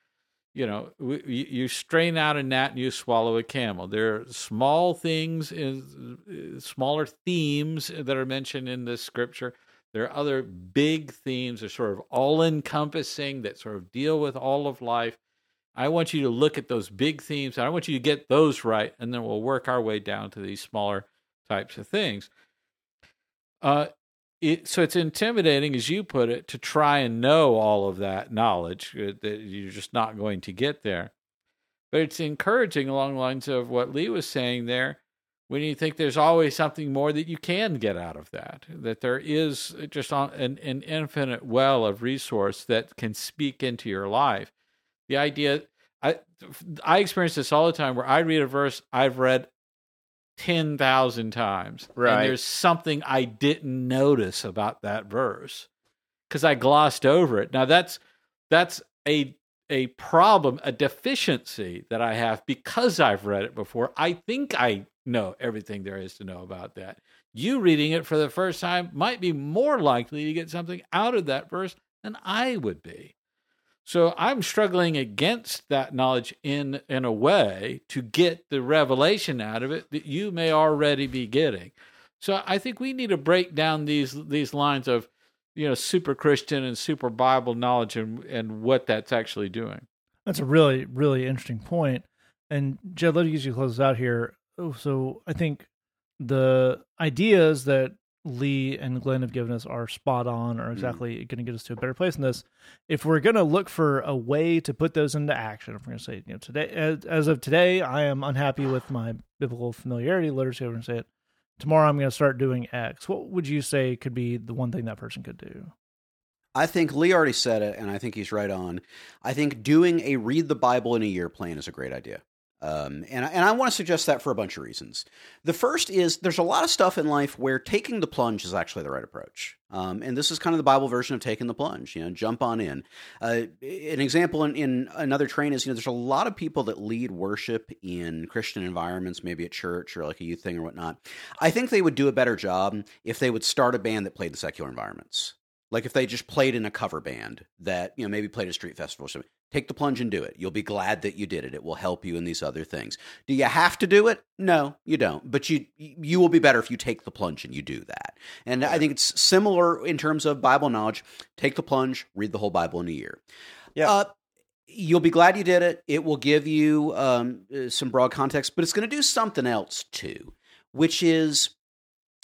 you know, you, you strain out a gnat and you swallow a camel. There are small things, in, smaller themes that are mentioned in this scripture. There are other big themes that are sort of all encompassing that sort of deal with all of life. I want you to look at those big themes. I want you to get those right, and then we'll work our way down to these smaller types of things. Uh, it, so it's intimidating, as you put it, to try and know all of that knowledge uh, that you're just not going to get there. But it's encouraging along the lines of what Lee was saying there. When you think there's always something more that you can get out of that, that there is just an, an infinite well of resource that can speak into your life. The idea, I, I experience this all the time where I read a verse I've read 10,000 times. Right. And there's something I didn't notice about that verse because I glossed over it. Now that's that's a a problem, a deficiency that I have because I've read it before. I think I know everything there is to know about that. You reading it for the first time might be more likely to get something out of that verse than I would be. So I'm struggling against that knowledge in in a way to get the revelation out of it that you may already be getting. So I think we need to break down these these lines of you know super Christian and super Bible knowledge and and what that's actually doing. That's a really, really interesting point. And Jed, let me get you close out here. So I think the ideas that Lee and Glenn have given us are spot on, or hmm. exactly going to get us to a better place in this. If we're going to look for a way to put those into action, if we're going to say, you know, today, as, as of today, I am unhappy with my biblical familiarity literacy. We're going to say it. Tomorrow, I'm going to start doing X. What would you say could be the one thing that person could do? I think Lee already said it, and I think he's right on. I think doing a read the Bible in a year plan is a great idea. Um, and, and I want to suggest that for a bunch of reasons. The first is there's a lot of stuff in life where taking the plunge is actually the right approach. Um, and this is kind of the Bible version of taking the plunge, you know, jump on in. Uh, an example in, in another train is, you know, there's a lot of people that lead worship in Christian environments, maybe at church or like a youth thing or whatnot. I think they would do a better job if they would start a band that played in secular environments. Like if they just played in a cover band that, you know, maybe played a street festival or something. Take the plunge and do it. You'll be glad that you did it. It will help you in these other things. Do you have to do it? No, you don't. But you you will be better if you take the plunge and you do that. And I think it's similar in terms of Bible knowledge. Take the plunge, read the whole Bible in a year. Yeah. Uh, you'll be glad you did it. It will give you um, uh, some broad context, but it's going to do something else too, which is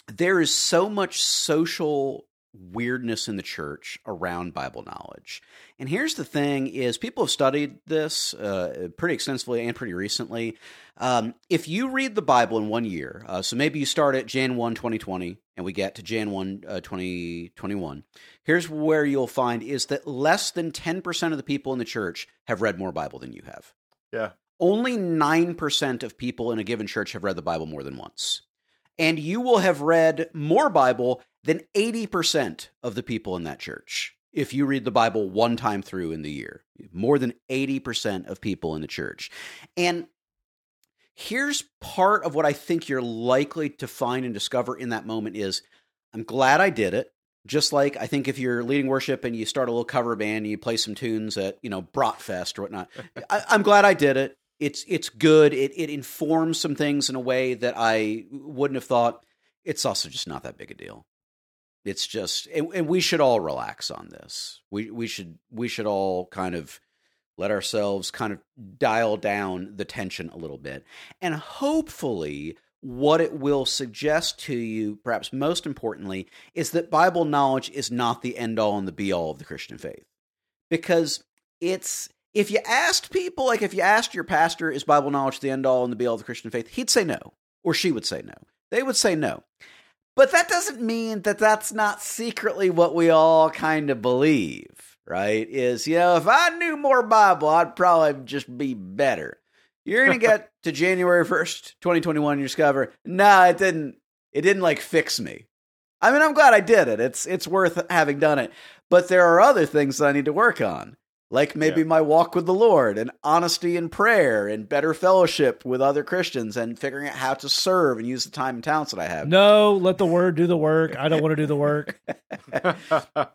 there is so much social weirdness in the church around Bible knowledge. And here's the thing is people have studied this uh, pretty extensively and pretty recently. Um, if you read the Bible in one year, uh, so maybe you start at Jan 1, 2020, and we get to Jan 1, uh, 2021, here's where you'll find is that less than 10% of the people in the church have read more Bible than you have. Yeah. Only 9% of people in a given church have read the Bible more than once. And you will have read more Bible than 80% of the people in that church if you read the Bible one time through in the year. More than 80% of people in the church. And here's part of what I think you're likely to find and discover in that moment is I'm glad I did it. Just like I think if you're leading worship and you start a little cover band and you play some tunes at, you know, Bratfest or whatnot, I, I'm glad I did it. It's it's good. It it informs some things in a way that I wouldn't have thought. It's also just not that big a deal. It's just, and, and we should all relax on this. We we should we should all kind of let ourselves kind of dial down the tension a little bit, and hopefully, what it will suggest to you, perhaps most importantly, is that Bible knowledge is not the end all and the be all of the Christian faith, because it's if you asked people, like if you asked your pastor, is Bible knowledge the end all and the be all of the Christian faith, he'd say no, or she would say no. They would say no. But that doesn't mean that that's not secretly what we all kind of believe, right? Is, you know, if I knew more Bible, I'd probably just be better. You're going to get to January 1st, 2021, and you discover, nah, it didn't, it didn't like fix me. I mean, I'm glad I did it. It's, it's worth having done it. But there are other things that I need to work on like maybe Yeah. my walk with the Lord and honesty in prayer and better fellowship with other Christians and figuring out how to serve and use the time and talents that I have. No, let the word do the work. I don't want to do the work.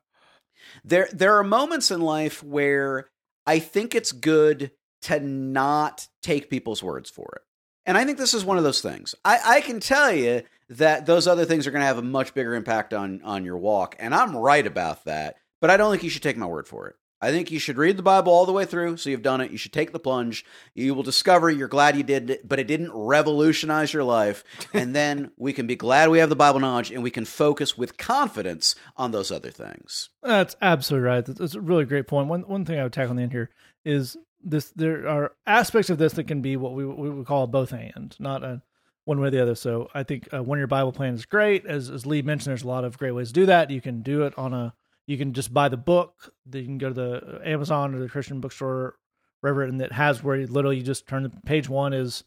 There there are moments in life where I think it's good to not take people's words for it. And I think this is one of those things. I, I can tell you that those other things are going to have a much bigger impact on on your walk, and I'm right about that. But I don't think you should take my word for it. I think you should read the Bible all the way through. So you've done it. You should take the plunge. You will discover you're glad you did it, but it didn't revolutionize your life. And then we can be glad we have the Bible knowledge and we can focus with confidence on those other things. That's absolutely right. That's, a really great point. One one thing I would tack on the end here is this: there are aspects of this that can be what we we would call a both and, not a one way or the other. So I think uh, one year Bible plan is great. As as Lee mentioned, there's a lot of great ways to do that. You can do it on a you can just buy the book. Then You can go to the uh, Amazon or the Christian bookstore, wherever, and it has where you literally you just turn the page one is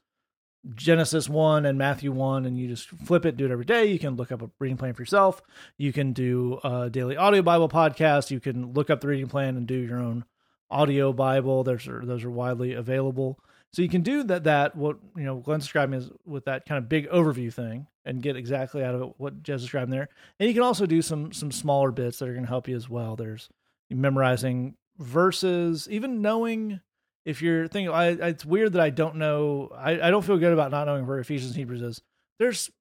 Genesis 1 and Matthew 1, and you just flip it, do it every day. You can look up a reading plan for yourself. You can do a daily audio Bible podcast. You can look up the reading plan and do your own audio Bible. There's those are widely available. So you can do that. That what you know, Glenn describing is with that kind of big overview thing, and get exactly out of it what Jez described there. And you can also do some some smaller bits that are going to help you as well. There's memorizing verses, even knowing if you're thinking, I, it's weird that I don't know. I, I don't feel good about not knowing where Ephesians and Hebrews is. There's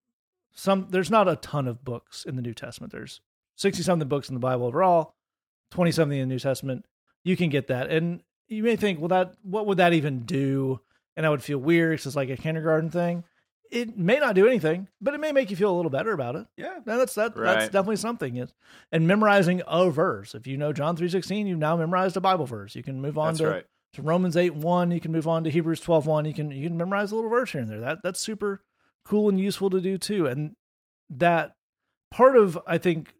some. There's not a ton of books in the New Testament. There's sixty something books in the Bible overall, twenty something in the New Testament. You can get that, and you may think, well, that what would that even do? And I would feel weird because It's like a kindergarten thing. It may not do anything, but it may make you feel a little better about it. Yeah. No, that's that. That's definitely something. And memorizing a verse. If you know John three sixteen, you've now memorized a Bible verse. You can move on That's to right. to Romans 8 1. You can move on to Hebrews 12 1. You can you can memorize a little verse here and there. That that's super cool and useful to do too. And that part of I think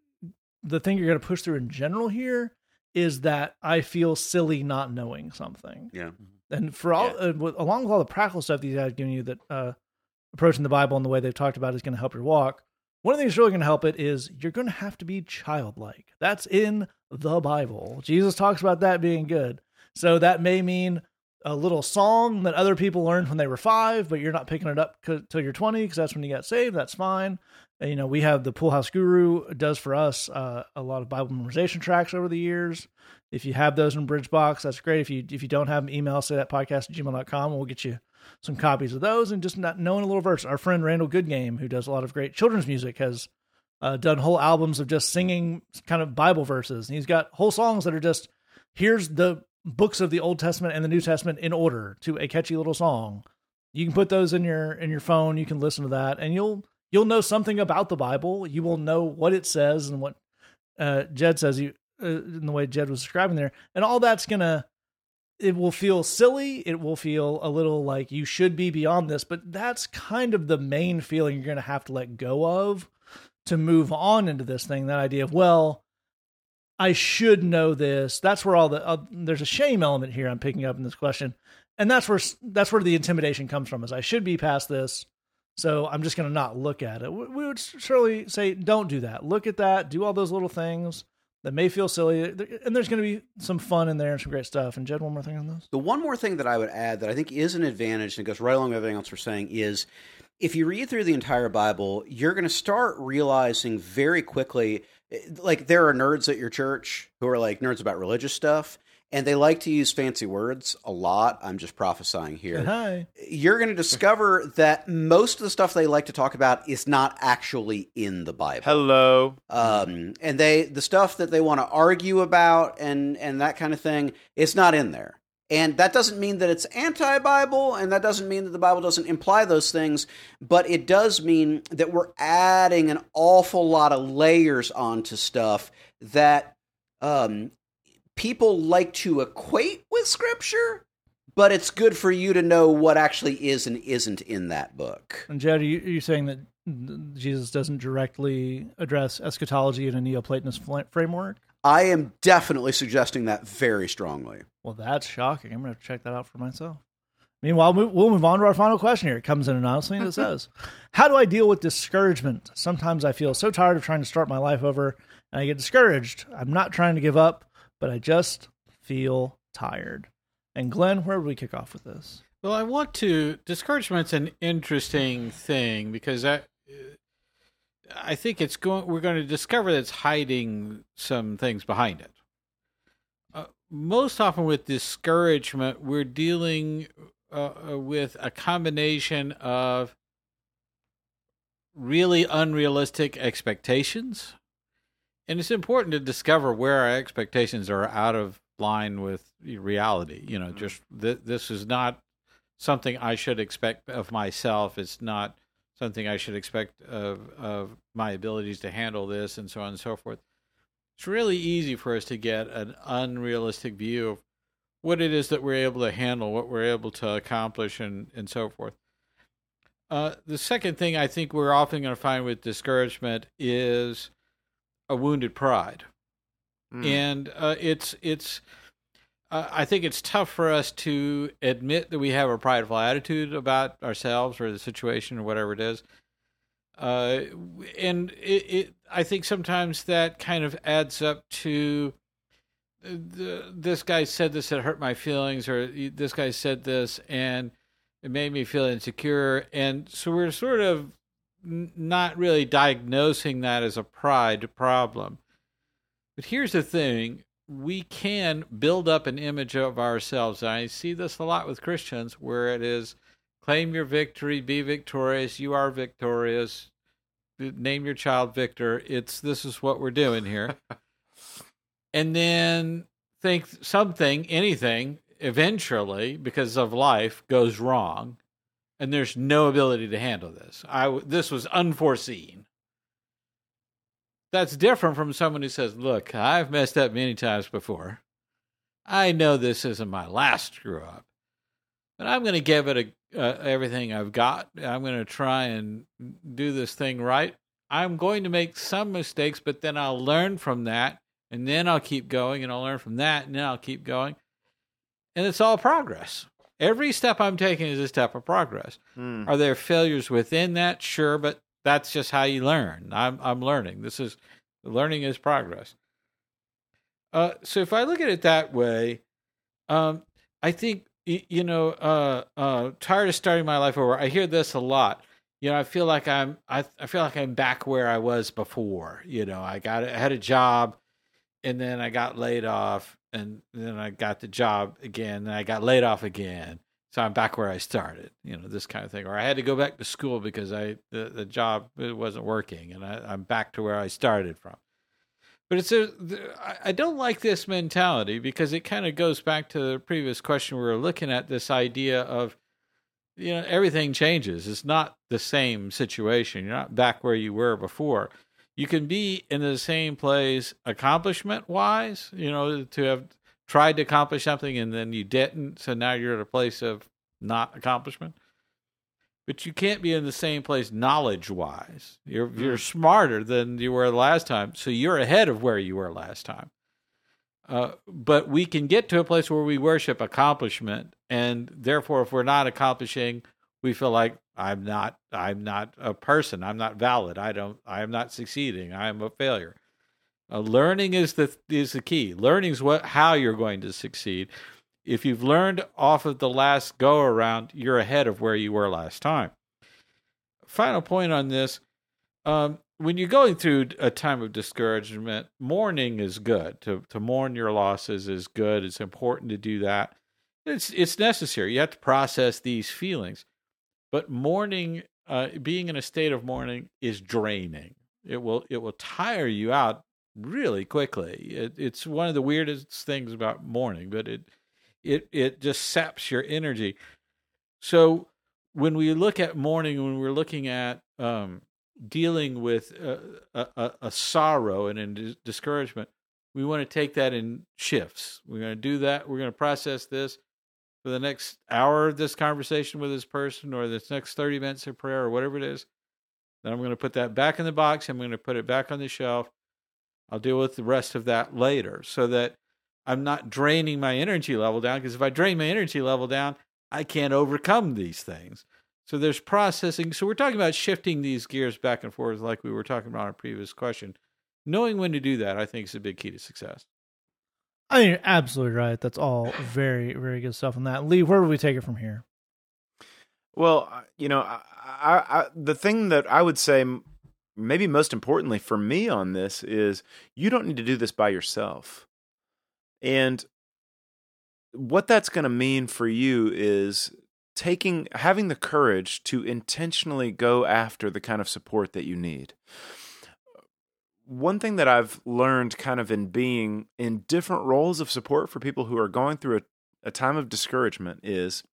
the thing you're going to push through in general here is that I feel silly not knowing something. Yeah. And for all uh, with, along with all the practical stuff these guys giving you that uh, approaching the Bible and the way they've talked about is going to help your walk. One of the things really going to help it is you're going to have to be childlike. That's in the Bible. Jesus talks about that being good. So that may mean a little song that other people learned when they were five, but you're not picking it up till you're 20 because that's when you got saved. That's fine. And, you know, we have the Pool House Guru does for us uh, a lot of Bible memorization tracks over the years. If you have those in Bridgebox, that's great. If you if you don't have them, email say that podcast at gmail.com. We'll get you some copies of those and just not knowing a little verse. Our friend Randall Goodgame, who does a lot of great children's music, has uh, done whole albums of just singing kind of Bible verses. And he's got whole songs that are just here's the books of the Old Testament and the New Testament in order to a catchy little song. You can put those in your in your phone. You can listen to that, and you'll you'll know something about the Bible. You will know what it says and what uh, Jed says. You uh, in the way Jed was describing there, and all that's gonna. It will feel silly. It will feel a little like you should be beyond this, but that's kind of the main feeling you're to have to let go of to move on into this thing. That idea of well, I should know this. That's where all the uh, there's a shame element here. I'm picking up in this question, and that's where that's where the intimidation comes from. Is I should be past this, so I'm just going to not look at it. We would surely say, don't do that. Look at that. Do all those little things that may feel silly, and there's going to be some fun in there and some great stuff. And Jed, one more thing on this. The one more thing that I would add that I think is an advantage and goes right along with everything else we're saying is if you read through the entire Bible, you're going to start realizing very quickly like there are nerds at your church who are like nerds about religious stuff and they like to use fancy words a lot. I'm just prophesying here. Hi. You're going to discover that most of the stuff they like to talk about is not actually in the Bible. Hello. Um, and they the stuff that they want to argue about and and that kind of thing, it's not in there. And that doesn't mean that it's anti Bible, and that doesn't mean that the Bible doesn't imply those things, but it does mean that we're adding an awful lot of layers onto stuff that um, people like to equate with Scripture, but it's good for you to know what actually is and isn't in that book. And Jed, are you, are you saying that Jesus doesn't directly address eschatology in a Neoplatonist framework? I am definitely suggesting that very strongly. Well, that's shocking. I'm going to check that out for myself. Meanwhile, we'll move on to our final question here. It comes in anonymously and it says, How do I deal with discouragement? Sometimes I feel so tired of trying to start my life over and I get discouraged. I'm not trying to give up, but I just feel tired. And Glenn, where would we kick off with this? Well, I want to. Discouragement's an interesting thing because I, I think it's going. We're going to discover that it's hiding some things behind it. Uh, most often with discouragement, we're dealing uh, uh, with a combination of really unrealistic expectations, and it's important to discover where our expectations are out of line with reality. You know, just th- this is not something I should expect of myself. It's not something I should expect of of my abilities to handle this, and so on and so forth. It's really easy for us to get an unrealistic view of what it is that we're able to handle, what we're able to accomplish, and and so forth. Uh, the second thing I think we're often going to find with discouragement is a wounded pride, mm. and uh, it's it's I think it's tough for us to admit that we have a prideful attitude about ourselves or the situation or whatever it is. Uh, and it, it, I think sometimes that kind of adds up to uh, the, this guy said this that hurt my feelings, or this guy said this and it made me feel insecure. And so we're sort of not really diagnosing that as a pride problem. But here's the thing we can build up an image of ourselves. And I see this a lot with Christians where it is claim your victory, be victorious, you are victorious, name your child Victor. It's this is what we're doing here. and then think something, anything, eventually, because of life, goes wrong. And there's no ability to handle this. I this was unforeseen that's different from someone who says, Look, I've messed up many times before. I know this isn't my last screw up, but I'm going to give it a, uh, everything I've got. I'm going to try and do this thing right. I'm going to make some mistakes, but then I'll learn from that, and then I'll keep going, and I'll learn from that, and then I'll keep going. And it's all progress. Every step I'm taking is a step of progress. Mm. Are there failures within that? Sure, but that's just how you learn. I'm I'm learning. This is learning is progress. Uh, so if I look at it that way, um, I think you know, uh, uh, tired of starting my life over. I hear this a lot. You know, I feel like I'm I, I feel like I'm back where I was before. You know, I got I had a job, and then I got laid off, and then I got the job again, and I got laid off again, so I'm back where I started, you know, this kind of thing. Or I had to go back to school because I the, the job it wasn't working, and I, I'm back to where I started from. But it's a I don't like this mentality because it kind of goes back to the previous question we were looking at this idea of, you know, everything changes. It's not the same situation. You're not back where you were before. You can be in the same place accomplishment wise, you know, to have tried to accomplish something and then you didn't. So now you're at a place of not accomplishment. But you can't be in the same place knowledge wise. You're you're smarter than you were the last time, so you're ahead of where you were last time. Uh, but we can get to a place where we worship accomplishment, and therefore, if we're not accomplishing, we feel like I'm not I'm not a person. I'm not valid. I don't. I am not succeeding. I am a failure. Uh, learning is the is the key. Learning is what how you're going to succeed. If you've learned off of the last go around, you're ahead of where you were last time. Final point on this: um, when you're going through a time of discouragement, mourning is good. To to mourn your losses is good. It's important to do that. It's it's necessary. You have to process these feelings, but mourning, uh, being in a state of mourning, is draining. It will it will tire you out really quickly. It, it's one of the weirdest things about mourning, but it it it just saps your energy. So when we look at mourning, when we're looking at um, dealing with a, a, a sorrow and a dis- discouragement, we want to take that in shifts. We're going to do that. We're going to process this for the next hour of this conversation with this person, or this next thirty minutes of prayer, or whatever it is. Then I'm going to put that back in the box. I'm going to put it back on the shelf. I'll deal with the rest of that later, so that I'm not draining my energy level down because if I drain my energy level down, I can't overcome these things. So there's processing. So we're talking about shifting these gears back and forth, like we were talking about in our previous question. Knowing when to do that, I think, is a big key to success. I mean, you're absolutely right. That's all very, very good stuff on that. Lee, where would we take it from here? Well, you know, I, I, I, the thing that I would say, m- maybe most importantly for me on this, is you don't need to do this by yourself. And what that's going to mean for you is taking, having the courage to intentionally go after the kind of support that you need. One thing that I've learned kind of in being in different roles of support for people who are going through a, a time of discouragement is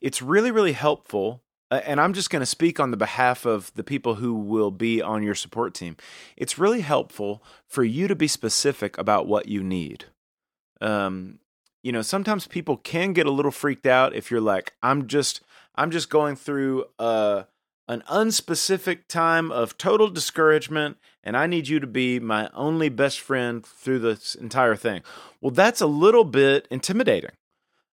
it's really, really helpful. And I'm just going to speak on the behalf of the people who will be on your support team. It's really helpful for you to be specific about what you need. Um, you know, sometimes people can get a little freaked out if you're like, I'm just, I'm just going through uh, an unspecific time of total discouragement, and I need you to be my only best friend through this entire thing. Well, that's a little bit intimidating.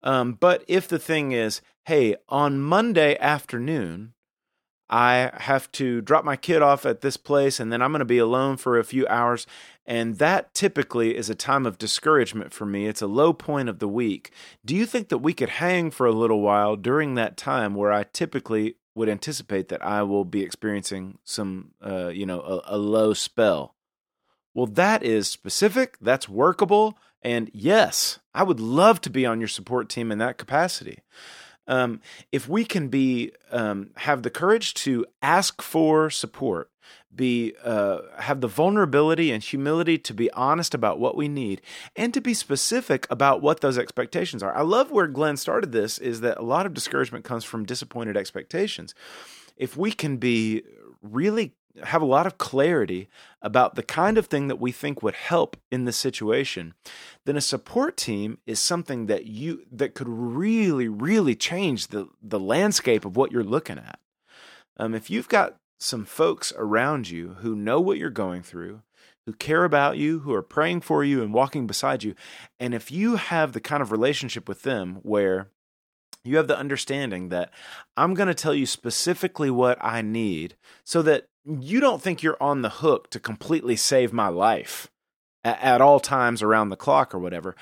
Um, but if the thing is, hey, on Monday afternoon, I have to drop my kid off at this place and then I'm going to be alone for a few hours. And that typically is a time of discouragement for me. It's a low point of the week. Do you think that we could hang for a little while during that time where I typically would anticipate that I will be experiencing some, uh, you know, a, a low spell? Well, that is specific, that's workable, and yes, I would love to be on your support team in that capacity. Um, if we can be um, have the courage to ask for support, be uh, have the vulnerability and humility to be honest about what we need, and to be specific about what those expectations are. I love where Glenn started this. Is that a lot of discouragement comes from disappointed expectations. If we can be really have a lot of clarity about the kind of thing that we think would help in this situation then a support team is something that you that could really really change the the landscape of what you're looking at. Um, if you've got some folks around you who know what you're going through who care about you who are praying for you and walking beside you and if you have the kind of relationship with them where you have the understanding that I'm going to tell you specifically what I need so that you don't think you're on the hook to completely save my life at, at all times around the clock or whatever.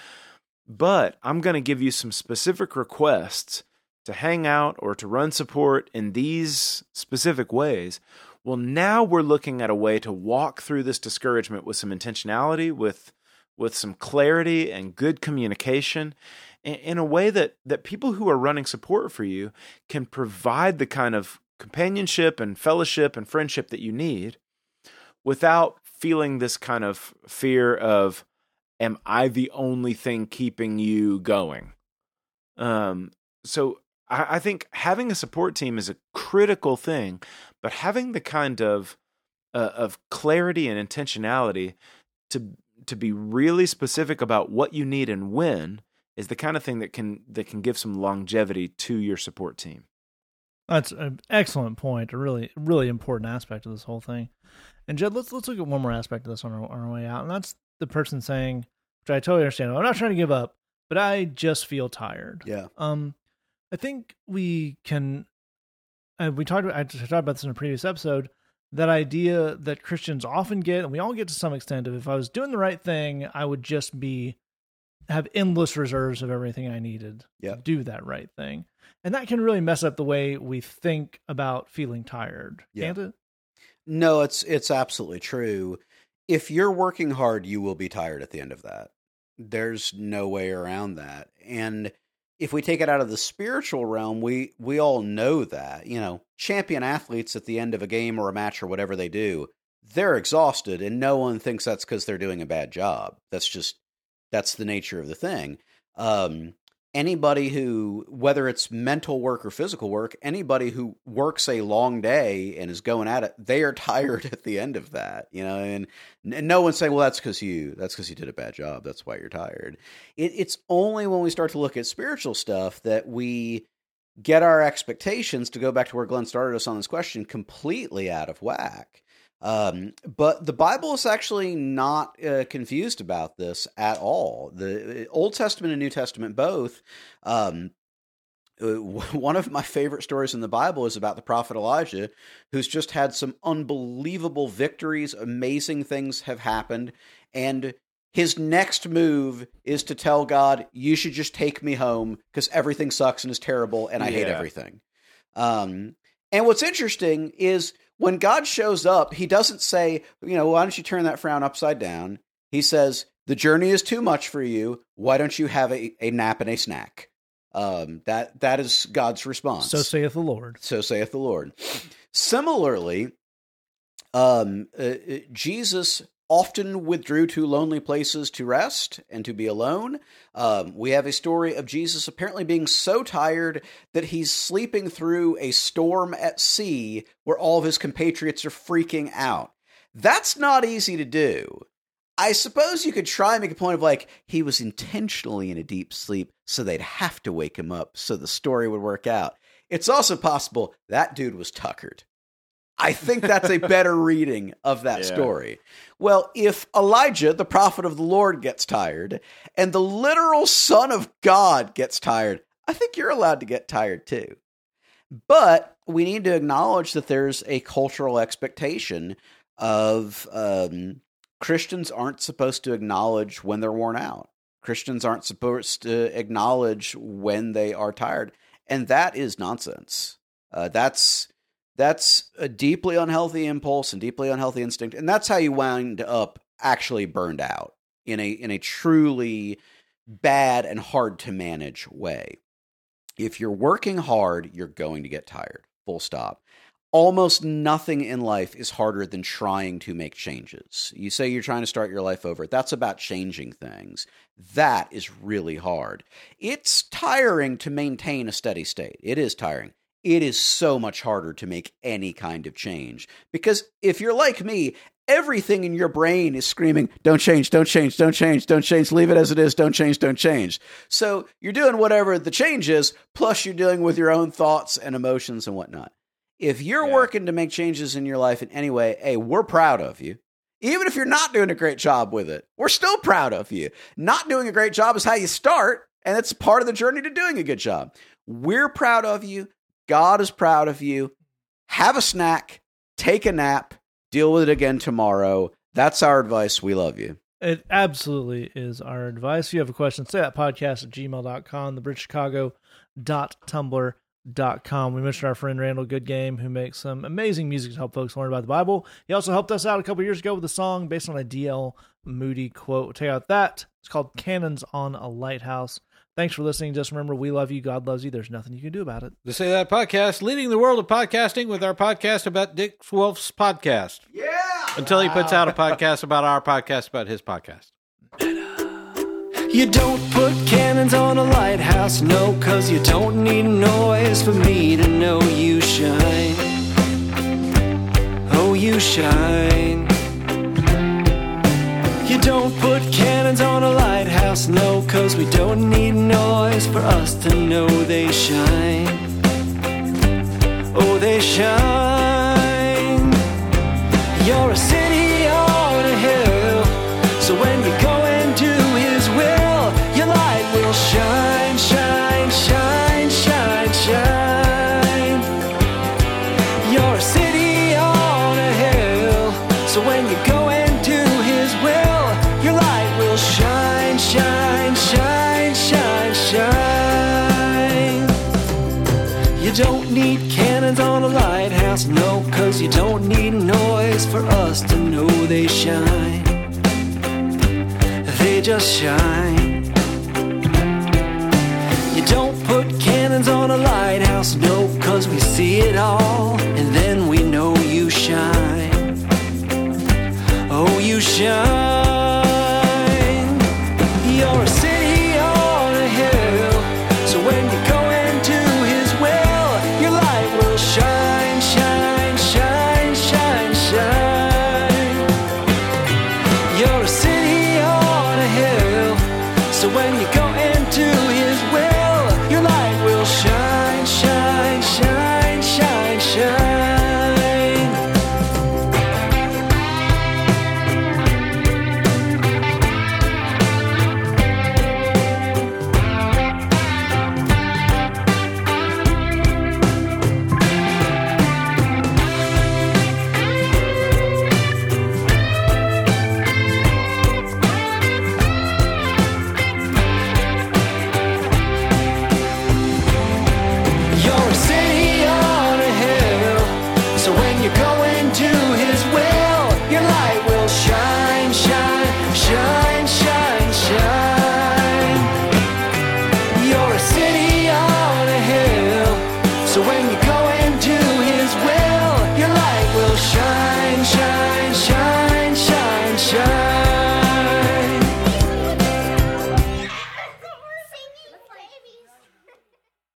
But I'm going to give you some specific requests to hang out or to run support in these specific ways. Well, now we're looking at a way to walk through this discouragement with some intentionality, with with some clarity and good communication in, in a way that that people who are running support for you can provide the kind of companionship and fellowship and friendship that you need without feeling this kind of fear of, am I the only thing keeping you going? Um, so I, I think having a support team is a critical thing, but having the kind of uh, of clarity and intentionality to to be really specific about what you need and when is the kind of thing that can that can give some longevity to your support team. That's an excellent point. A really, really important aspect of this whole thing. And Jed, let's let's look at one more aspect of this on our, on our way out, and that's the person saying, which I totally understand. I'm not trying to give up, but I just feel tired. Yeah. Um, I think we can. Uh, we talked. About, I talked about this in a previous episode. That idea that Christians often get, and we all get to some extent, of if I was doing the right thing, I would just be have endless reserves of everything I needed Yeah. to do that right thing, and that can really mess up the way we think about feeling tired, Yeah. can't it? No, it's it's absolutely true. If you're working hard, you will be tired at the end of that. There's no way around that. And if we take it out of the spiritual realm, we we all know that. You know, champion athletes at the end of a game or a match or whatever they do, they're exhausted and no one thinks that's cuz they're doing a bad job. That's just that's the nature of the thing. Um anybody who whether it's mental work or physical work anybody who works a long day and is going at it they are tired at the end of that you know and, and no one's saying well that's because you that's because you did a bad job that's why you're tired it, it's only when we start to look at spiritual stuff that we get our expectations to go back to where glenn started us on this question completely out of whack um, but the Bible is actually not uh, confused about this at all. The uh, Old Testament and New Testament both. Um, uh, one of my favorite stories in the Bible is about the prophet Elijah, who's just had some unbelievable victories. Amazing things have happened, and his next move is to tell God, "You should just take me home because everything sucks and is terrible, and I hate everything." Um, and what's interesting is when God shows up, he doesn't say, you know, why don't you turn that frown upside down? He says, the journey is too much for you. Why don't you have a, a nap and a snack? Um, that that is God's response. So saith the Lord. So saith the Lord. Similarly, um, uh, uh, Jesus often withdrew to lonely places to rest and to be alone. Um, we have a story of Jesus apparently being so tired that he's sleeping through a storm at sea where all of his compatriots are freaking out. That's not easy to do. I suppose you could try and make a point of like he was intentionally in a deep sleep so they'd have to wake him up so the story would work out. It's also possible that dude was tuckered. I think that's a better reading of that Yeah. story. Well, if Elijah, the prophet of the Lord, gets tired and the literal son of God gets tired, I think you're allowed to get tired too. But we need to acknowledge that there's a cultural expectation of um, Christians aren't supposed to acknowledge when they're worn out. Christians aren't supposed to acknowledge when they are tired, and that is nonsense. Uh, that's that's a deeply unhealthy impulse and deeply unhealthy instinct, and that's how you wind up actually burned out in a in a truly bad and hard to manage way. If you're working hard, you're going to get tired. Full stop. Almost nothing in life is harder than trying to make changes. You say you're trying to start your life over. That's about changing things. That is really hard. It's tiring to maintain a steady state. It is tiring. It is so much harder to make any kind of change because if you're like me, everything in your brain is screaming, don't change, don't change, don't change, don't change, leave it as it is, don't change, don't change. So you're doing whatever the change is, plus you're dealing with your own thoughts and emotions and whatnot. If you're Yeah. working to make changes in your life in any way, hey, we're proud of you. Even if you're not doing a great job with it, we're still proud of you. Not doing a great job is how you start, and it's part of the journey to doing a good job. We're proud of you. God is proud of you. Have a snack, take a nap, deal with it again tomorrow. That's our advice. We love you. It absolutely is our advice. If you have a question, say that podcast at gmail.com, thebridgechicago.tumblr.com. We mentioned our friend Randall Goodgame, who makes some amazing music to help folks learn about the Bible. He also helped us out a couple years ago with a song based on a D.L. Moody quote. Take out that. It's called Cannons on a Lighthouse. Thanks for listening. Just remember, we love you. God loves you. There's nothing you can do about it. The Say That Podcast, leading the world of podcasting with our podcast about Dick Wolf's podcast. Yeah. Until he puts out a podcast about our podcast about his podcast. You don't put cannons on a lighthouse, no, cause you don't need noise for me to know you shine. Oh, you shine. Don't put cannons on a lighthouse, no, cause we don't need noise for us to know they shine. Oh, they shine. You're a city on a hill, so when need cannons on a lighthouse, no, cause you don't need noise for us to know they shine. They just shine. You don't put cannons on a lighthouse, no, cause we see it all, and then we know you shine. Oh, you shine.